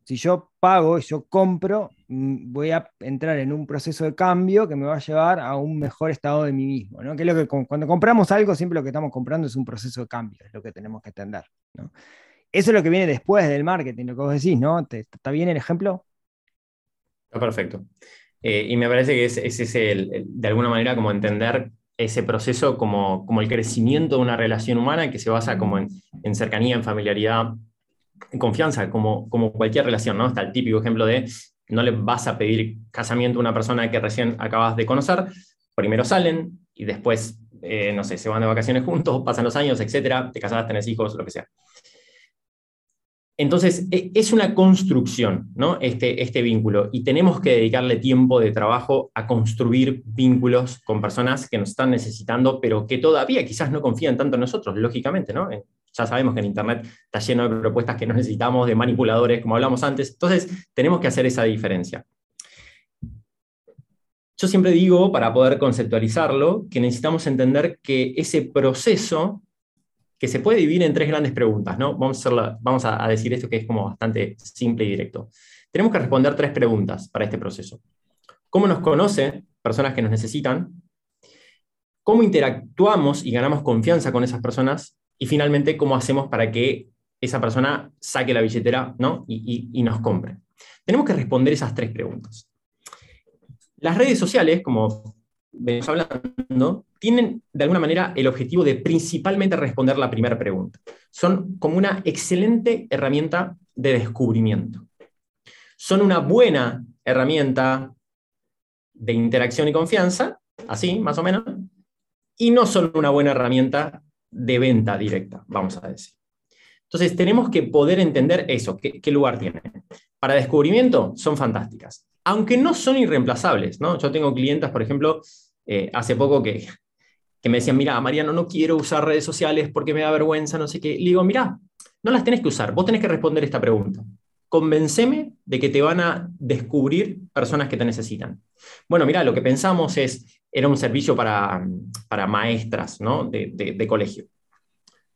si yo pago y yo compro, mm, voy a entrar en un proceso de cambio que me va a llevar a un mejor estado de mí mismo. Que es lo que cuando compramos algo, siempre lo que estamos comprando es un proceso de cambio, es lo que tenemos que entender. Eso es lo que viene después del marketing, lo que vos decís, ¿no? ¿Está bien el ejemplo? Está perfecto. Eh, y me parece que ese es, el, de alguna manera como entender ese proceso como, como el crecimiento de una relación humana que se basa como en cercanía, en familiaridad, confianza, como, como cualquier relación, ¿no? Está el típico ejemplo de no le vas a pedir casamiento a una persona que recién acabas de conocer, primero salen y después, eh, no sé, se van de vacaciones juntos, pasan los años, etcétera, te casas, tenés hijos, lo que sea. Entonces, e, es una construcción, ¿no? Este, este vínculo, y tenemos que dedicarle tiempo de trabajo a construir vínculos con personas que nos están necesitando, pero que todavía quizás no confían tanto en nosotros, lógicamente, ¿no? Ya sabemos que en Internet está lleno de propuestas que no necesitamos, de manipuladores, como hablamos antes. Entonces, tenemos que hacer esa diferencia. Yo siempre digo, para poder conceptualizarlo, que necesitamos entender que ese proceso, que se puede dividir en tres grandes preguntas, ¿no? Vamos a, vamos a decir esto que es como bastante simple y directo. Tenemos que responder tres preguntas para este proceso. ¿Cómo nos conoce personas que nos necesitan? ¿Cómo interactuamos y ganamos confianza con esas personas? Y finalmente, ¿cómo hacemos para que esa persona saque la billetera ¿no? y, nos compre? Tenemos que responder esas tres preguntas. Las redes sociales, como venimos hablando, tienen de alguna manera el objetivo de principalmente responder la primera pregunta. Son como una excelente herramienta de descubrimiento. Son una buena herramienta de interacción y confianza, así más o menos, y no son una buena herramienta de venta directa, vamos a decir. Entonces tenemos que poder entender eso, qué, lugar tiene. Para descubrimiento son fantásticas, aunque no son irreemplazables. ¿no? Yo tengo clientes, por ejemplo, eh, hace poco que, que me decían, mira, Mariano, no quiero usar redes sociales porque me da vergüenza, no sé qué. Le digo, mira, no las tenés que usar, vos tenés que responder esta pregunta. Convenceme de que te van a descubrir personas que te necesitan. Bueno, mira, lo que pensamos es, era un servicio para, para maestras ¿no? de, de colegio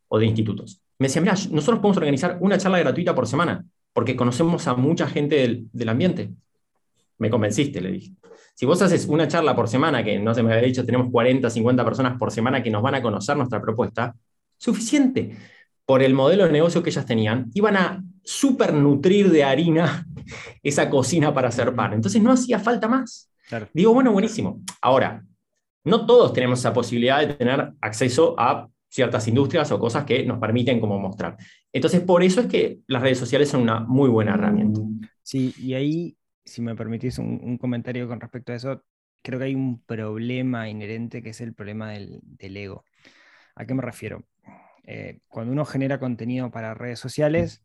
o de institutos me decía, mira, nosotros podemos organizar una charla gratuita por semana, porque conocemos a mucha gente del, ambiente. Me convenciste, le dije. Si vos haces una charla por semana, que no se me había dicho, tenemos 40, 50 personas por semana que nos van a conocer nuestra propuesta, suficiente. Por el modelo de negocio que ellas tenían, iban a super nutrir de harina esa cocina para hacer pan. Entonces no hacía falta más. Digo, bueno, buenísimo. Ahora, no todos tenemos esa posibilidad de tener acceso a ciertas industrias o cosas que nos permiten como mostrar. Entonces, por eso es que las redes sociales son una muy buena herramienta. Sí, y ahí, si me permitís un, comentario con respecto a eso, creo que hay un problema inherente que es el problema del, ego. ¿A qué me refiero? Eh, cuando uno genera contenido para redes sociales,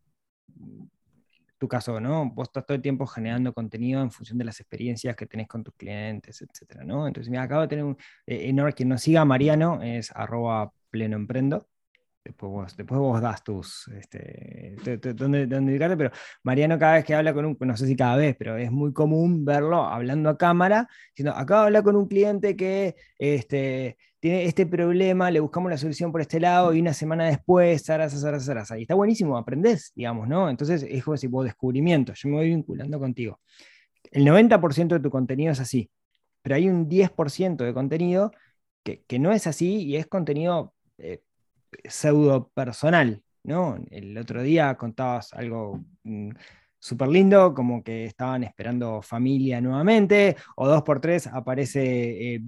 tu caso, ¿no? Vos estás todo el tiempo generando contenido en función de las experiencias que tenés con tus clientes, etcétera, ¿no? Entonces, mira, acabo de tener un, eh, quien nos siga, Mariano, es arroba pleno emprendo. Después vos, después vos das tus, este, dónde, dedicarte, pero Mariano cada vez que habla con un, no sé si cada vez, pero es muy común verlo hablando a cámara, diciendo, acabo de hablar con un cliente que este, tiene este problema, le buscamos la solución por este lado y una semana después, zaraz, zaraz, zaraz. Y está buenísimo, aprendés, digamos, ¿no? Entonces es como si vos descubrimiento, yo me voy vinculando contigo. El 90% de tu contenido es así, pero hay un 10% de contenido que, que, no es así y es contenido eh, pseudo personal, ¿no? El otro día contabas algo mm, súper lindo, como que estaban esperando familia nuevamente, o dos por tres aparece eh,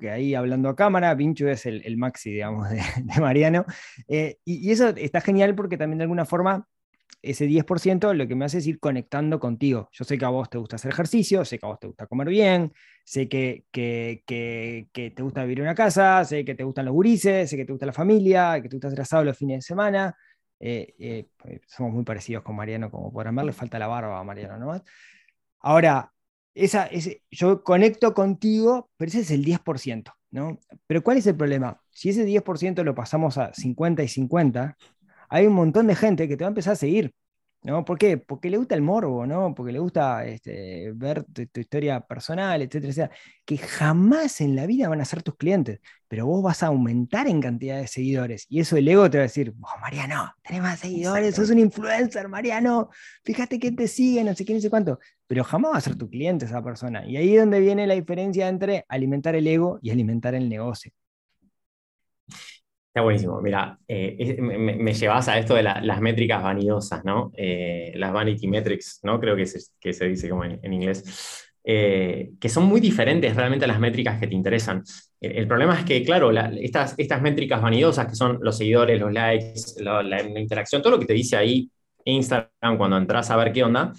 que ahí hablando a cámara, Vinchu es el, maxi, digamos, de, Mariano, eh, y, eso está genial porque también de alguna forma ese 10% lo que me hace es ir conectando contigo. Yo sé que a vos te gusta hacer ejercicio, sé que a vos te gusta comer bien, sé que, que, que, te gusta vivir en una casa, sé que te gustan los gurises, sé que te gusta la familia, que te gusta hacer asado los fines de semana. Eh, eh, pues, somos muy parecidos con Mariano, como podrán ver, le falta la barba a Mariano, ¿no? Ahora, esa, ese, yo conecto contigo, pero ese es el 10%, ¿no? Pero ¿cuál es el problema? Si ese 10% lo pasamos a 50 y 50, hay un montón de gente que te va a empezar a seguir. ¿No? ¿Por qué? Porque le gusta el morbo, ¿no? Porque le gusta este, ver tu, historia personal, etcétera, etcétera, que jamás en la vida van a ser tus clientes, pero vos vas a aumentar en cantidad de seguidores y eso el ego te va a decir, oh, Mariano, tenés más seguidores, sos un influencer, Mariano, fíjate que te sigue, no sé qué, no sé cuánto, pero jamás va a ser tu cliente esa persona. Y ahí es donde viene la diferencia entre alimentar el ego y alimentar el negocio. Está buenísimo. Mira, eh, me, llevas a esto de las métricas vanidosas, ¿no? Eh, las vanity metrics, ¿no? Creo que se, que se dice como en, inglés. Eh, que son muy diferentes realmente a las métricas que te interesan. El, problema es que, claro, estas, estas métricas vanidosas, que son los seguidores, los likes, la, interacción, todo lo que te dice ahí Instagram cuando entras a ver qué onda,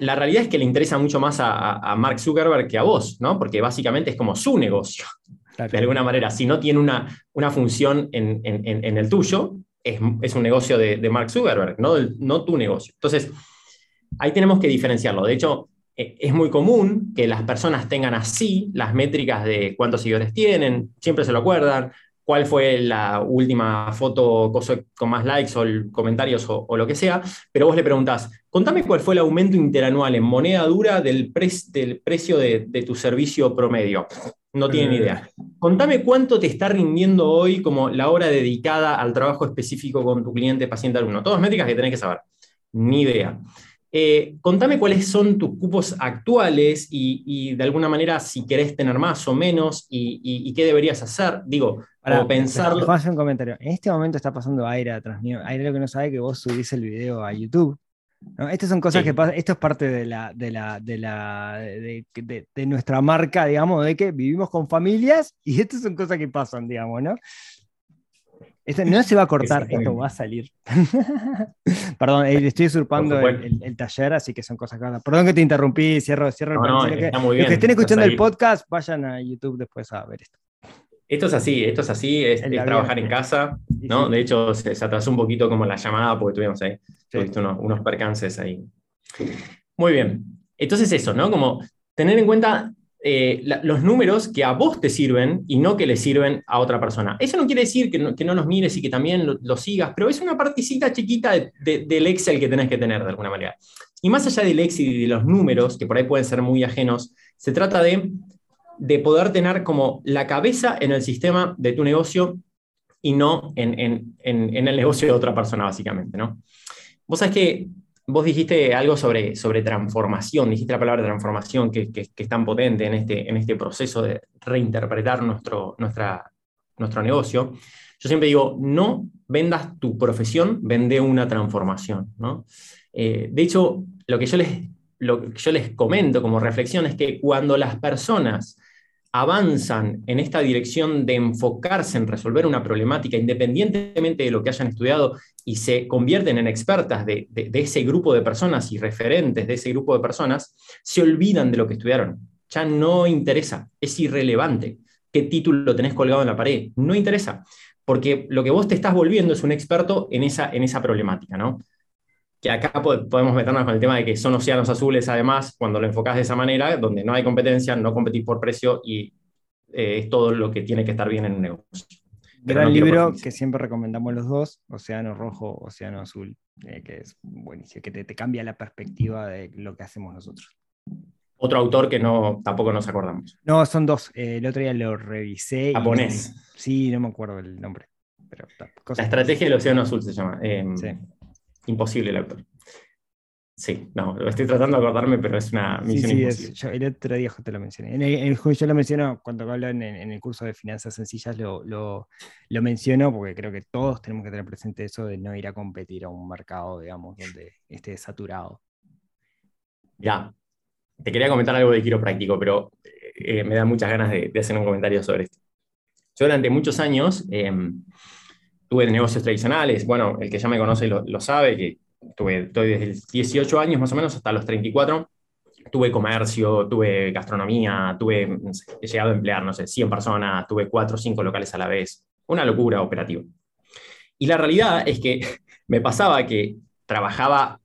la realidad es que le interesa mucho más a, a Mark Zuckerberg que a vos, ¿no? Porque básicamente es como su negocio de alguna manera. Si no tiene una, una función en, en, el tuyo, es, es, un negocio de, de Mark Zuckerberg, no, no tu negocio. Entonces, ahí tenemos que diferenciarlo. De hecho, e, es muy común que las personas tengan así las métricas de cuántos seguidores tienen, siempre se lo acuerdan, cuál fue la última foto con más likes o comentarios o, lo que sea, pero vos le preguntás, contame cuál fue el aumento interanual en moneda dura del, del precio de, tu servicio promedio. No tienen ni idea. Contame cuánto te está rindiendo hoy como la hora dedicada al trabajo específico con tu cliente paciente alumno. Todas métricas que tenés que saber. Ni idea. Eh, contame cuáles son tus cupos actuales y, de alguna manera si querés tener más o menos y, qué deberías hacer. Digo, para pensar. hacer un comentario. En este momento está pasando aire atrás mío. Aire lo que no sabe que vos subís el video a YouTube. ¿No? Estas son cosas Sí. que pasan, esto es parte de la, de la, de la, de, de- de nuestra marca, digamos, de que vivimos con familias y estas son cosas que pasan, digamos, ¿no? Esto no se va a cortar, esto va a salir. Perdón, eh, estoy usurpando el, el- el taller, así que son cosas que. Perdón que te interrumpí, cierro, cierro el No, no, paréntesis. Los que- Los estén escuchando el podcast, vayan a YouTube después a ver esto. Esto es así, esto es así, es, trabajar en casa, ¿no? sí, De hecho, se, se atrasó un poquito como la llamada porque tuvimos ahí, sí. unos, unos percances ahí. Muy bien. Entonces eso, ¿no? Como tener en cuenta eh, la- los números que a vos te sirven y no que le sirven a otra persona. Eso no quiere decir que no, que no los mires y que también lo, lo sigas, pero es una partecita chiquita de- de- del Excel que tenés que tener de alguna manera. Y más allá del Excel y de los números, que por ahí pueden ser muy ajenos, se trata de, de poder tener como la cabeza en el sistema de tu negocio y no en, en- en- el negocio de otra persona, básicamente, ¿no? Vos sabés que vos dijiste algo sobre, sobre transformación, dijiste la palabra transformación que, que- que es tan potente en este, en este proceso de reinterpretar nuestro, nuestra, nuestro negocio. Yo siempre digo, no vendas tu profesión, vende una transformación, ¿no? Eh, de hecho, lo que, yo les, lo que yo les comento como reflexión es que cuando las personas avanzan en esta dirección de enfocarse en resolver una problemática independientemente de lo que hayan estudiado y se convierten en expertas de, ese grupo de personas y referentes de ese grupo de personas, se olvidan de lo que estudiaron. Ya no interesa, es irrelevante qué título tenés colgado en la pared, no interesa, porque lo que vos te estás volviendo es un experto en esa, en esa problemática, ¿no? Que acá po- podemos meternos con el tema de que son océanos azules, además, cuando lo enfocás de esa manera, donde no hay competencia, no competís por precio y eh, es todo lo que tiene que estar bien en un negocio. Pero Gran no libro que siempre recomendamos los dos, Océano Rojo, Océano Azul, eh, que es buenísimo, que te, te cambia la perspectiva de lo que hacemos nosotros. Otro autor que no, tampoco nos acordamos. No, son dos. eh, el otro día lo revisé. y- Japonés. sí, no me acuerdo el nombre. Pero, La estrategia del océano azul se llama. eh, Sí. Imposible el autor. Sí, no, lo estoy tratando de acordarme, pero es una Sí, misión sí, imposible. es- yo- el otro día te lo mencioné. En el, en el- yo lo menciono cuando hablo en, en el curso de finanzas sencillas, lo, lo, lo menciono porque creo que todos tenemos que tener presente eso de no ir a competir a un mercado, digamos, donde esté saturado. Ya, te quería comentar algo de quiropráctico, pero eh, me da muchas ganas de, de hacer un comentario sobre esto. Yo durante muchos años eh, tuve negocios tradicionales, bueno, el que ya me conoce lo, lo sabe, que tuve, estoy desde los 18 años más o menos hasta los 34, tuve comercio, tuve gastronomía, tuve, no sé, he llegado a emplear, no sé, 100 personas, tuve 4 o 5 locales a la vez, una locura operativa. Y la realidad es que me pasaba que trabajaba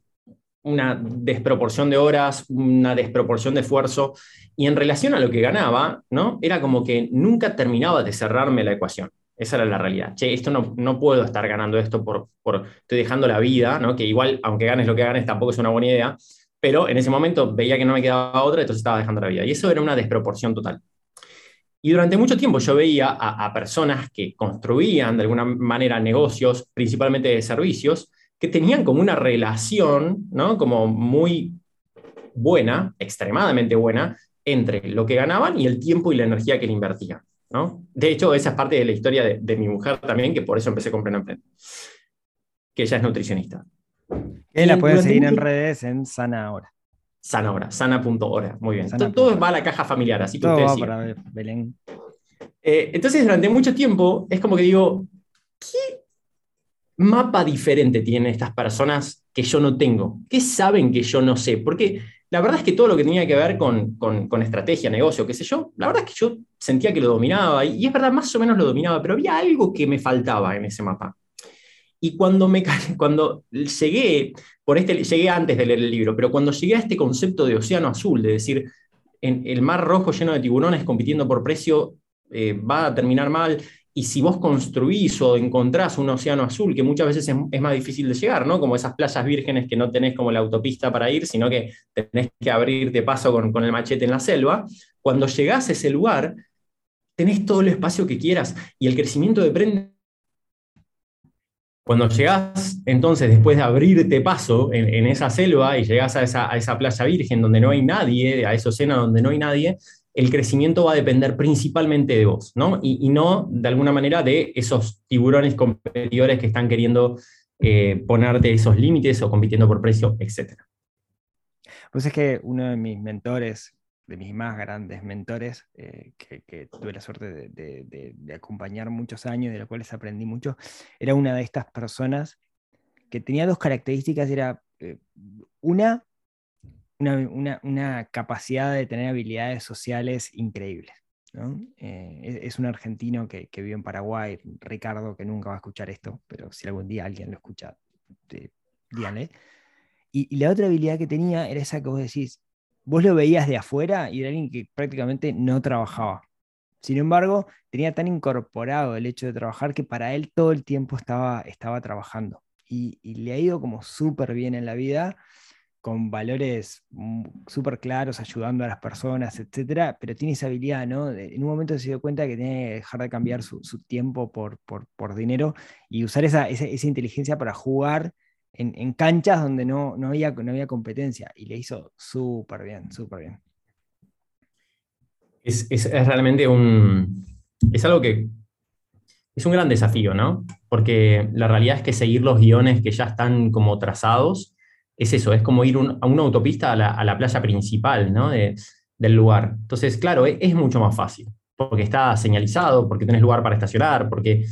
una desproporción de horas, una desproporción de esfuerzo, y en relación a lo que ganaba, ¿no? Era como que nunca terminaba de cerrarme la ecuación. Esa era la realidad. Che, esto no, no puedo estar ganando esto por, por, estoy dejando la vida, ¿no? Que igual, aunque ganes lo que ganes, tampoco es una buena idea, pero en ese momento veía que no me quedaba otra, entonces estaba dejando la vida. Y eso era una desproporción total. Y durante mucho tiempo yo veía a, a personas que construían de alguna manera negocios, principalmente de servicios, que tenían como una relación, ¿no? Como muy buena, extremadamente buena, entre lo que ganaban y el tiempo y la energía que le invertían, ¿no? De hecho, esa es parte de la historia de, de mi mujer también, que por eso empecé con Pleno Emprende, que ella es nutricionista. Que la pueden seguir en redes en Sana Ahora. Sana hora, sana.hora, muy bien. Sana Todo, va a la caja familiar, así que Todo ustedes va sigan. para Be- Belén. Eh, entonces, durante mucho tiempo, es como que digo, ¿qué mapa diferente tienen estas personas que yo no tengo? ¿Qué saben que yo no sé? Porque la verdad es que todo lo que tenía que ver con, con- estrategia, negocio, qué sé yo, la verdad es que yo sentía que lo dominaba, y, es verdad, más o menos lo dominaba, pero había algo que me faltaba en ese mapa. Y cuando, me, cuando llegué, por este, llegué antes de leer el libro, pero cuando llegué a este concepto de océano azul, de decir, en el mar rojo lleno de tiburones compitiendo por precio, eh, va a terminar mal. Y si vos construís o encontrás un océano azul, que muchas veces es, más difícil de llegar, ¿no? Como esas playas vírgenes que no tenés como la autopista para ir, sino que tenés que abrirte paso con, el machete en la selva, cuando llegás a ese lugar, tenés todo el espacio que quieras y el crecimiento depende. Cuando llegás, entonces, después de abrirte paso en, esa selva y llegás a esa, playa virgen donde no hay nadie, a esa océano donde no hay nadie, el crecimiento va a depender principalmente de vos, ¿no? Y, no, de alguna manera, de esos tiburones competidores que están queriendo eh, ponerte esos límites o compitiendo por precio, etc. Pues es que uno de mis mentores, de mis más grandes mentores, eh, que, tuve la suerte de, acompañar muchos años, de los cuales aprendí mucho, era una de estas personas que tenía dos características, era eh, una, una, capacidad de tener habilidades sociales increíbles. Eh, es, un argentino que, vive en Paraguay, Ricardo, que nunca va a escuchar esto, pero si algún día alguien lo escucha. Y, la otra habilidad que tenía era esa que vos decís, vos lo veías de afuera y era alguien que prácticamente no trabajaba. Sin embargo, tenía tan incorporado el hecho de trabajar que para él todo el tiempo estaba, estaba trabajando. Y, y le ha ido como súper bien en la vida con valores súper claros, ayudando a las personas, etcétera, pero tiene esa habilidad, ¿no? en un momento se dio cuenta que tiene que dejar de cambiar su, tiempo por, por, dinero y usar esa, esa, inteligencia para jugar en, canchas donde no, no, había, no había competencia, y le hizo súper bien, súper bien. Es, es, realmente un... Es algo que es un gran desafío, ¿no? Porque la realidad es que seguir los guiones que ya están como trazados es eso, es como ir a una autopista a la, playa principal ¿no? del lugar. Entonces, claro, e, es, mucho más fácil, porque está señalizado, porque tenés lugar para estacionar, porque,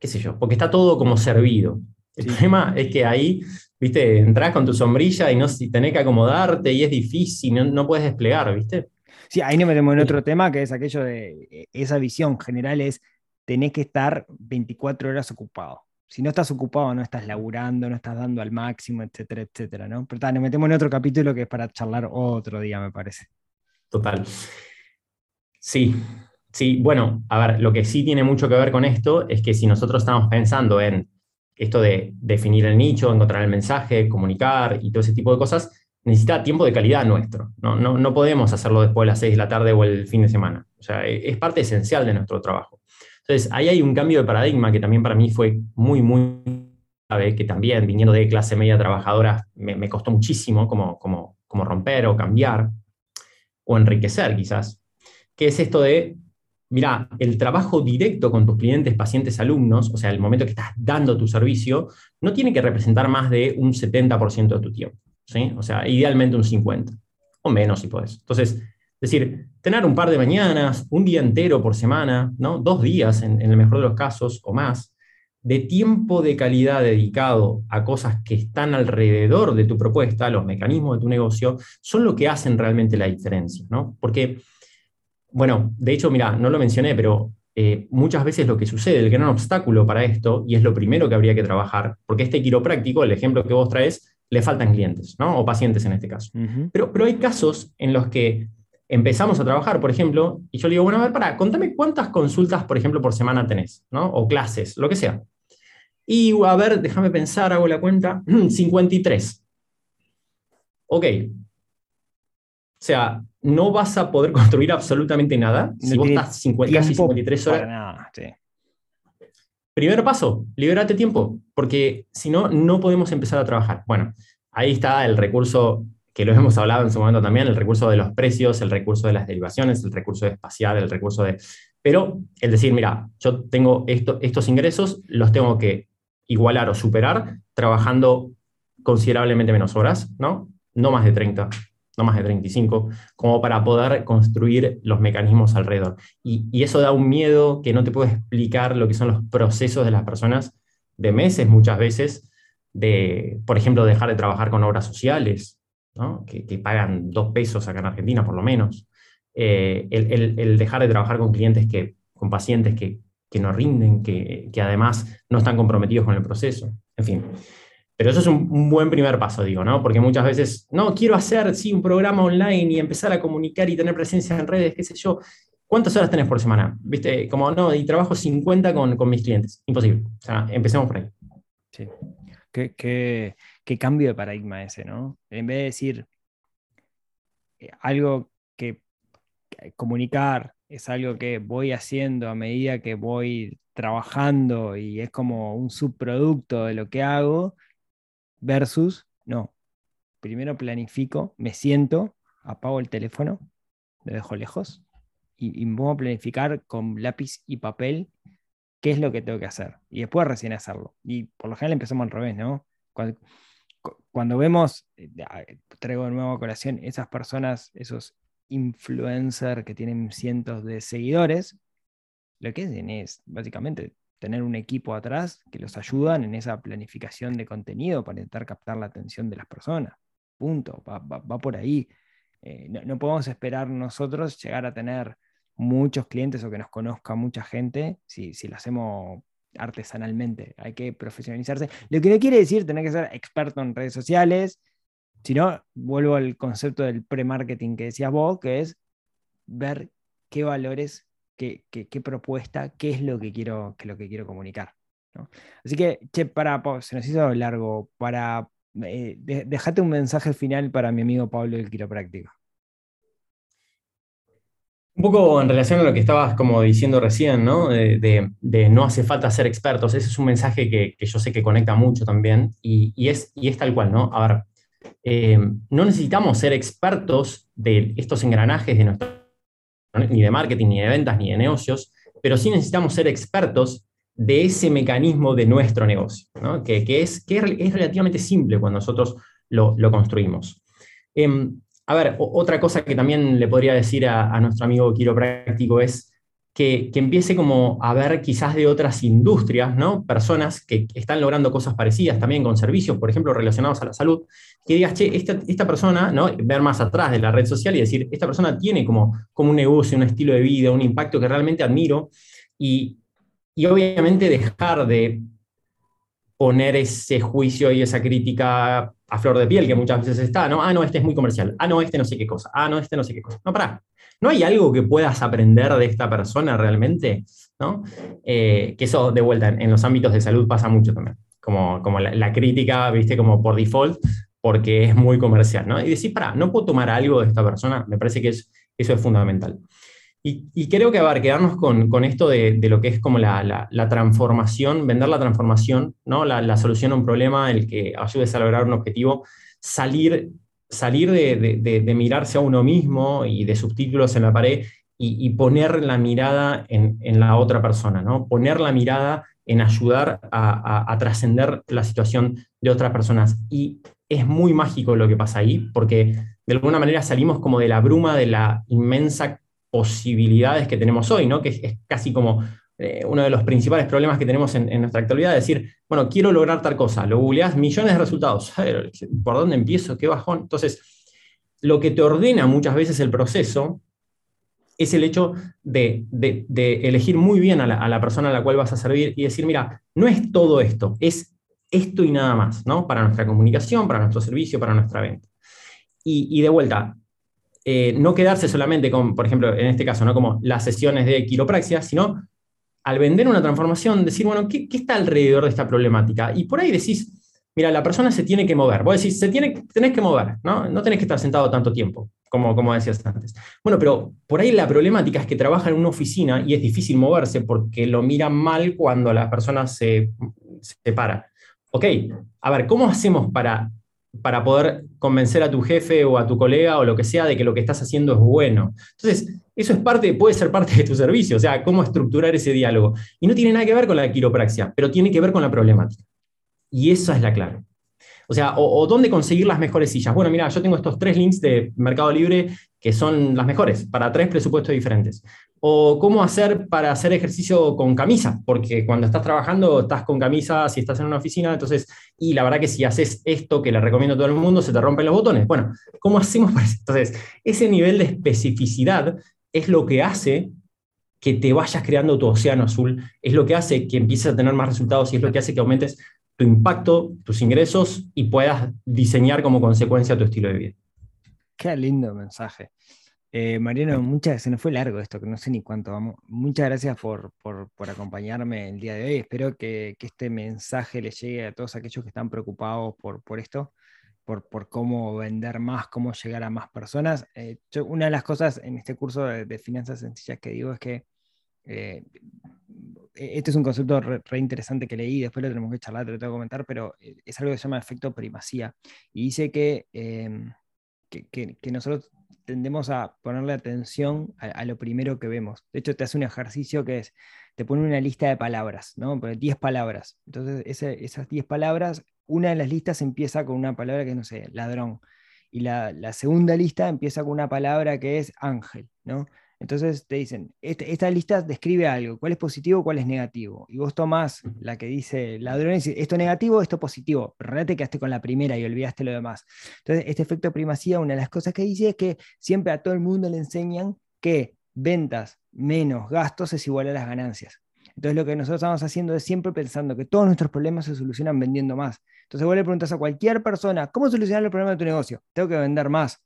qué sé yo, porque está todo como servido. El problema es que ahí, viste, entras con tu sombrilla y no si tenés que acomodarte y es difícil, no, no puedes desplegar, viste. Sí, ahí nos metemos en otro tema que es aquello de e, esa visión general es tenés que estar 24 horas ocupado si no estás ocupado, no estás laburando, no estás dando al máximo, etcétera, etcétera, ¿no? Pero tal, nos metemos en otro capítulo que es para charlar otro día, me parece. Total. Sí, sí, bueno, a ver, lo que sí tiene mucho que ver con esto es que si nosotros estamos pensando en esto de definir el nicho, encontrar el mensaje, comunicar y todo ese tipo de cosas, necesita tiempo de calidad nuestro. No, no, no podemos hacerlo después de las 6 de la tarde o el fin de semana. O sea, es parte esencial de nuestro trabajo. Entonces, ahí hay un cambio de paradigma que también para mí fue muy, muy grave, que también viniendo de clase media trabajadora me, costó muchísimo como, como, como romper o cambiar o enriquecer quizás, que es esto de, mira, el trabajo directo con tus clientes, pacientes, alumnos, o sea, el momento que estás dando tu servicio, no tiene que representar más de un 70% de tu tiempo, ¿sí? O sea, idealmente un 50%, o menos si puedes. Entonces, es decir, tener un par de mañanas, un día entero por semana, ¿no? dos días en, el mejor de los casos o más, de tiempo de calidad dedicado a cosas que están alrededor de tu propuesta, los mecanismos de tu negocio, son lo que hacen realmente la diferencia. ¿no? Porque, bueno, de hecho, mira, no lo mencioné, pero eh, muchas veces lo que sucede, el gran obstáculo para esto, y es lo primero que habría que trabajar, porque este quiropráctico, el ejemplo que vos traes, le faltan clientes, ¿no? o pacientes en este caso. pero, pero hay casos en los que empezamos a trabajar, por ejemplo, y yo le digo, bueno, a ver, para, contame cuántas consultas, por ejemplo, por semana tenés, ¿no? O clases, lo que sea. Y a ver, déjame pensar, hago la cuenta, 53. Ok. O sea, no vas a poder construir absolutamente nada si vos estás casi 53 horas. Nada, Primer paso, libérate tiempo, porque si no, no podemos empezar a trabajar. Bueno, ahí está el recurso que lo hemos hablado en su momento también, el recurso de los precios, el recurso de las derivaciones, el recurso espacial, el recurso de... Pero el decir, mira, yo tengo esto, estos ingresos, los tengo que igualar o superar trabajando considerablemente menos horas, ¿no? No más de 30, no más de 35, como para poder construir los mecanismos alrededor. Y, y eso da un miedo que no te puedo explicar lo que son los procesos de las personas de meses muchas veces, de, por ejemplo, dejar de trabajar con obras sociales, que, pagan dos pesos acá en Argentina por lo menos, eh, el, dejar de trabajar con clientes que, con pacientes que, no rinden, que, además no están comprometidos con el proceso, en fin. Pero eso es un, buen primer paso, digo, ¿no? Porque muchas veces, no, quiero hacer, sí, un programa online y empezar a comunicar y tener presencia en redes, qué sé yo. ¿Cuántas horas tenés por semana? ¿Viste? Como, no, y trabajo 50 con, con mis clientes. Imposible. O sea, empecemos por ahí. Sí. ¿Qué, qué, cambio de paradigma ese, ¿no? En vez de decir eh, algo que comunicar es algo que voy haciendo a medida que voy trabajando y es como un subproducto de lo que hago, versus, no, primero planifico, me siento, apago el teléfono, lo dejo lejos y, y a planificar con lápiz y papel qué es lo que tengo que hacer y después recién hacerlo. Y por lo general empezamos al revés, ¿no? Cuando vemos, eh, traigo de nuevo a colación, esas personas, esos influencers que tienen cientos de seguidores, lo que hacen es básicamente tener un equipo atrás que los ayudan en esa planificación de contenido para intentar captar la atención de las personas. Punto, va, por ahí. Eh, no, podemos esperar nosotros llegar a tener muchos clientes o que nos conozca mucha gente si, si lo hacemos artesanalmente. Hay que profesionalizarse. Lo que no quiere decir tener que ser experto en redes sociales, sino vuelvo al concepto del pre-marketing que decías vos, que es ver qué valores qué, propuesta, qué es lo que quiero, lo que quiero comunicar. Así que, che, para, se nos hizo largo, para, eh, dejate un mensaje final para mi amigo Pablo del quiropráctico. Un poco en relación a lo que estabas como diciendo recién, ¿no? De, no hace falta ser expertos. Ese es un mensaje que, yo sé que conecta mucho también y, es, tal cual, ¿no? A ver, eh, no necesitamos ser expertos de estos engranajes de nuestra ni de marketing, ni de ventas, ni de negocios, pero sí necesitamos ser expertos de ese mecanismo de nuestro negocio, que, es, que es relativamente simple cuando nosotros lo, construimos. Em, a ver, otra cosa que también le podría decir a, nuestro amigo quiropráctico es que, empiece como a ver quizás de otras industrias, ¿no? Personas que están logrando cosas parecidas también con servicios, por ejemplo, relacionados a la salud, que digas, che, esta, persona, ¿no? Ver más atrás de la red social y decir, esta persona tiene como, como un negocio, un estilo de vida, un impacto que realmente admiro y, y obviamente dejar de poner ese juicio y esa crítica a flor de piel que muchas veces está, ¿no? Ah, no, este es muy comercial. Ah, no, este no sé qué cosa. Ah, no, este no sé qué cosa. No, para. ¿No hay algo que puedas aprender de esta persona realmente? ¿no? Eh, que eso, de vuelta, en, los ámbitos de salud pasa mucho también. Como, como la, crítica, viste, como por default, porque es muy comercial, ¿no? Y decir, para, ¿no puedo tomar algo de esta persona? Me parece que es, eso es fundamental. Y, creo que, a ver, quedarnos con, con esto de, de, lo que es como la, la, transformación, vender la transformación, ¿no? La, solución a un problema, el que ayudes a lograr un objetivo, salir salir de, mirarse a uno mismo y de subtítulos en la pared y, poner la mirada en, la otra persona, ¿no? Poner la mirada en ayudar a, trascender la situación de otras personas. Y es muy mágico lo que pasa ahí, porque de alguna manera salimos como de la bruma de la inmensa posibilidades que tenemos hoy, ¿no? Que es casi como eh, uno de los principales problemas que tenemos en, nuestra actualidad, decir, bueno, quiero lograr tal cosa, lo googleás, millones de resultados, ¿por dónde empiezo? ¿Qué bajón? Entonces, lo que te ordena muchas veces el proceso es el hecho de, elegir muy bien a la, persona a la cual vas a servir y decir, mira, no es todo esto, es esto y nada más, ¿no? Para nuestra comunicación, para nuestro servicio, para nuestra venta. Y, de vuelta, eh, no quedarse solamente con, por ejemplo, en este caso, ¿no? Como las sesiones de quiropraxia, sino al vender una transformación, decir, bueno, ¿qué, está alrededor de esta problemática? Y por ahí decís, mira, la persona se tiene que mover. Vos decís, se tiene, tenés que mover, ¿no? No tenés que estar sentado tanto tiempo, como, como decías antes. Bueno, pero por ahí la problemática es que trabaja en una oficina y es difícil moverse porque lo miran mal cuando la persona se, se para. Ok, a ver, ¿cómo hacemos para para poder convencer a tu jefe o a tu colega o lo que sea de que lo que estás haciendo es bueno. Entonces, eso es parte, puede ser parte de tu servicio, o sea, cómo estructurar ese diálogo. Y no tiene nada que ver con la quiropraxia, pero tiene que ver con la problemática. Y esa es la clave. O sea, o, dónde conseguir las mejores sillas. Bueno, mira, yo tengo estos tres links de Mercado Libre que son las mejores para tres presupuestos diferentes. O cómo hacer para hacer ejercicio con camisa, porque cuando estás trabajando estás con camisa si estás en una oficina, entonces, y la verdad que si haces esto que le recomiendo a todo el mundo, se te rompen los botones. Bueno, ¿cómo hacemos para eso? Entonces, ese nivel de especificidad es lo que hace que te vayas creando tu océano azul, es lo que hace que empieces a tener más resultados y es lo que hace que aumentes tu impacto, tus ingresos y puedas diseñar como consecuencia tu estilo de vida. Qué lindo mensaje. Eh, Mariano, muchas, se nos fue largo esto, que no sé ni cuánto vamos. Muchas gracias por, acompañarme el día de hoy. Espero que, este mensaje le llegue a todos aquellos que están preocupados por, por esto, por, cómo vender más, cómo llegar a más personas. Eh, una de las cosas en este curso de, finanzas sencillas que digo es que eh, este es un concepto re, interesante que leí, después lo tenemos que charlar, te lo tengo que comentar, pero eh, es algo que se llama efecto primacía. Y dice em, que, que, nosotros tendemos a ponerle atención a, lo primero que vemos. De hecho, te hace un ejercicio que es, te pone una lista de palabras, ¿no? 10 palabras. Entonces, esas 10 palabras, una de las listas empieza con una palabra que no sé, ladrón. Y la segunda lista empieza con una palabra que es ángel, ¿no? Entonces te dicen, este, esta, lista describe algo, cuál es positivo, cuál es negativo. Y vos tomás la que dice ladrón y dices, esto negativo, esto positivo. Pero realmente quedaste con la primera y olvidaste lo demás. Entonces, este efecto primacía, una de las cosas que dice es que siempre a todo el mundo le enseñan que ventas menos gastos es igual a las ganancias. Entonces lo que nosotros estamos haciendo es siempre pensando que todos nuestros problemas se solucionan vendiendo más. Entonces vos le preguntas a cualquier persona, ¿cómo solucionar el problema de tu negocio? Tengo que vender más.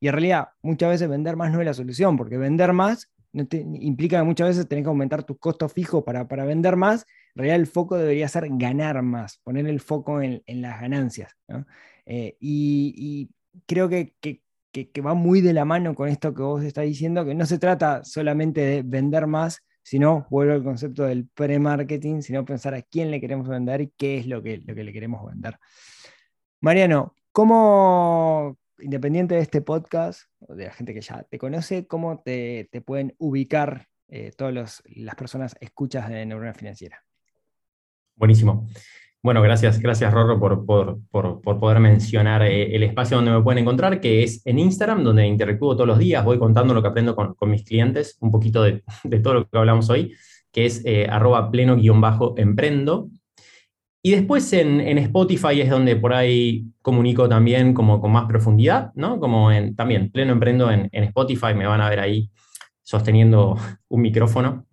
Y en realidad, muchas veces vender más no es la solución, porque vender más implica que muchas veces tenés que aumentar tus costos fijos para, para vender más. En realidad, el foco debería ser ganar más, poner el foco en, en las ganancias. Eh, y, creo que, que, que, va muy de la mano con esto que vos estás diciendo, que no se trata solamente de vender más, sino, vuelvo al concepto del pre-marketing, sino pensar a quién le queremos vender y qué es lo que, lo que le queremos vender. Mariano, ¿cómo, independiente de este podcast, o de la gente que ya te conoce, cómo te, pueden ubicar eh, todas las personas escuchas de Neurona Financiera. Buenísimo. Bueno, gracias, gracias Rorro por, por, poder mencionar eh, el espacio donde me pueden encontrar, que es en Instagram, donde interactúo todos los días, voy contando lo que aprendo con, mis clientes, un poquito de, todo lo que hablamos hoy, que es eh, arroba pleno-emprendo. Y después en, Spotify es donde por ahí comunico también como con más profundidad, ¿no? Como en, también pleno emprendo en, Spotify, me van a ver ahí sosteniendo un micrófono.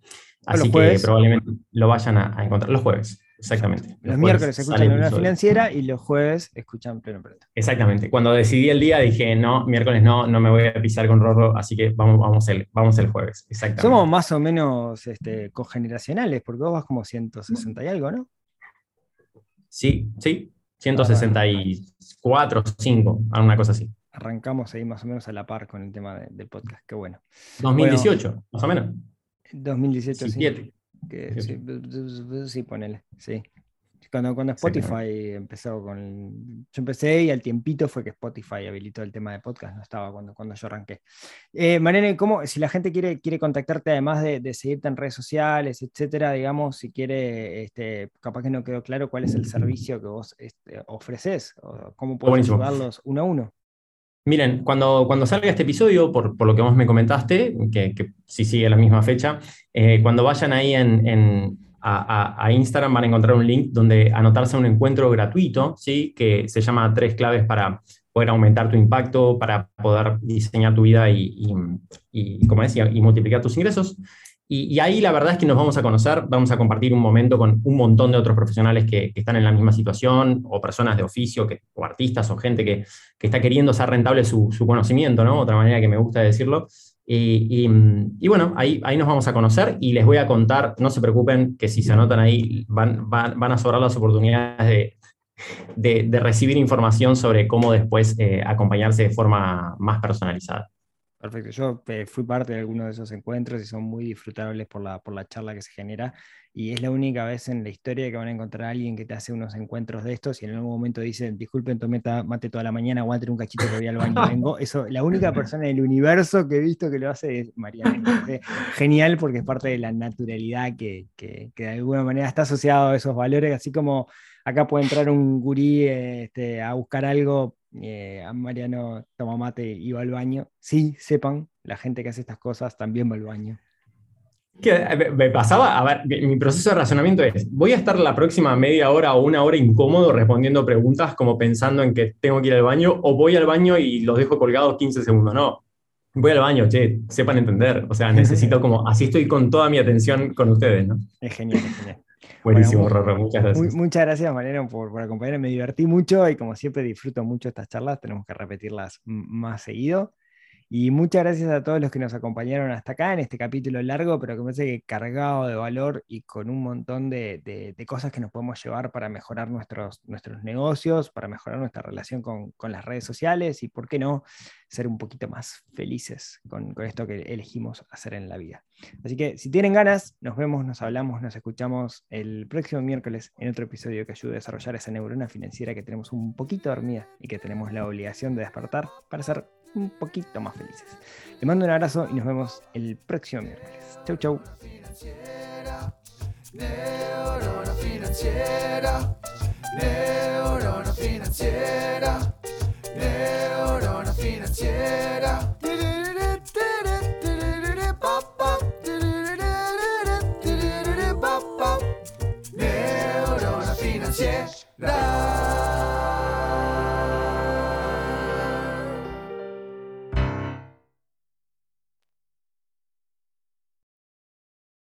Así que probablemente lo vayan a, encontrar los jueves, exactamente. Los, miércoles escuchan una financiera y los jueves escuchan pleno emprendo. Exactamente. Cuando decidí el día dije, no, miércoles no, no me voy a pisar con Rorro, así que vamos, vamos, el, vamos el jueves. Exactamente. Somos más o menos este, cogeneracionales, porque vos vas como 160 y algo, ¿no? Sí, sí, 164, 5, alguna cosa así. Arrancamos ahí más o menos a la par con el tema del podcast, qué bueno. 2018, más o menos. 2018, sí. sí, sí, ponele, sí. Cuando, cuando Spotify empezó con. Yo empecé y al tiempito fue que Spotify habilitó el tema de podcast, no estaba cuando, cuando yo arranqué. Eh, Mariana, ¿cómo, si la gente quiere, quiere contactarte, además de, seguirte en redes sociales, etcétera, digamos, si quiere, este, capaz que no quedó claro cuál es el servicio que vos este, ofreces, o cómo puedes ayudarlos uno a uno? Miren, cuando, cuando salga este episodio, por, por lo que vos me comentaste, que, que si sigue la misma fecha, eh, cuando vayan ahí en a, Instagram van a encontrar un link donde anotarse un encuentro gratuito, ¿sí? que se llama Tres claves para poder aumentar tu impacto, para poder diseñar tu vida y, como decía, y multiplicar tus ingresos. Y, ahí la verdad es que nos vamos a conocer, vamos a compartir un momento con un montón de otros profesionales que, están en la misma situación, o personas de oficio, que, o artistas, o gente que, está queriendo hacer rentable su, su conocimiento, ¿no? Otra manera que me gusta decirlo. Y, bueno, ahí, ahí nos vamos a conocer y les voy a contar, no se preocupen que si se anotan ahí van, van, a sobrar las oportunidades de, de, recibir información sobre cómo después eh, acompañarse de forma más personalizada. Perfecto, yo eh, fui parte de algunos de esos encuentros y son muy disfrutables por la, por la charla que se genera y es la única vez en la historia que van a encontrar a alguien que te hace unos encuentros de estos y en algún momento dice, disculpen, tomé mate toda la mañana, aguante un cachito que voy al baño, vengo. Eso, la única persona en el universo que he visto que lo hace es Mariana. Genial porque es parte de la naturalidad que, que, que de alguna manera está asociado a esos valores, así como acá puede entrar un gurí este, a buscar algo eh, a Mariano toma mate y va al baño. Sí, sepan, la gente que hace estas cosas también va al baño. Eh, me pasaba, a ver, mi proceso de razonamiento es, voy a estar la próxima media hora o una hora incómodo respondiendo preguntas como pensando en que tengo que ir al baño o voy al baño y los dejo colgados 15 segundos. No, voy al baño, che, sepan entender. O sea, necesito como, así estoy con toda mi atención con ustedes, ¿no? Es genial, es genial. Buenísimo, Rorro, muchas gracias. muchas gracias, Mariano, por, por, acompañarme. Me divertí mucho y como siempre disfruto mucho estas charlas. Tenemos que repetirlas más seguido. Y muchas gracias a todos los que nos acompañaron hasta acá en este capítulo largo, pero que me parece que cargado de valor y con un montón de, cosas que nos podemos llevar para mejorar nuestros, nuestros negocios, para mejorar nuestra relación con, con, las redes sociales y, ¿por qué no?, ser un poquito más felices con, con esto que elegimos hacer en la vida. Así que si tienen ganas, nos vemos, nos hablamos, nos escuchamos el próximo miércoles en otro episodio que ayude a desarrollar esa neurona financiera que tenemos un poquito dormida y que tenemos la obligación de despertar para ser un poquito más felices. Te mando un abrazo y nos vemos el próximo miércoles. Chau, chau.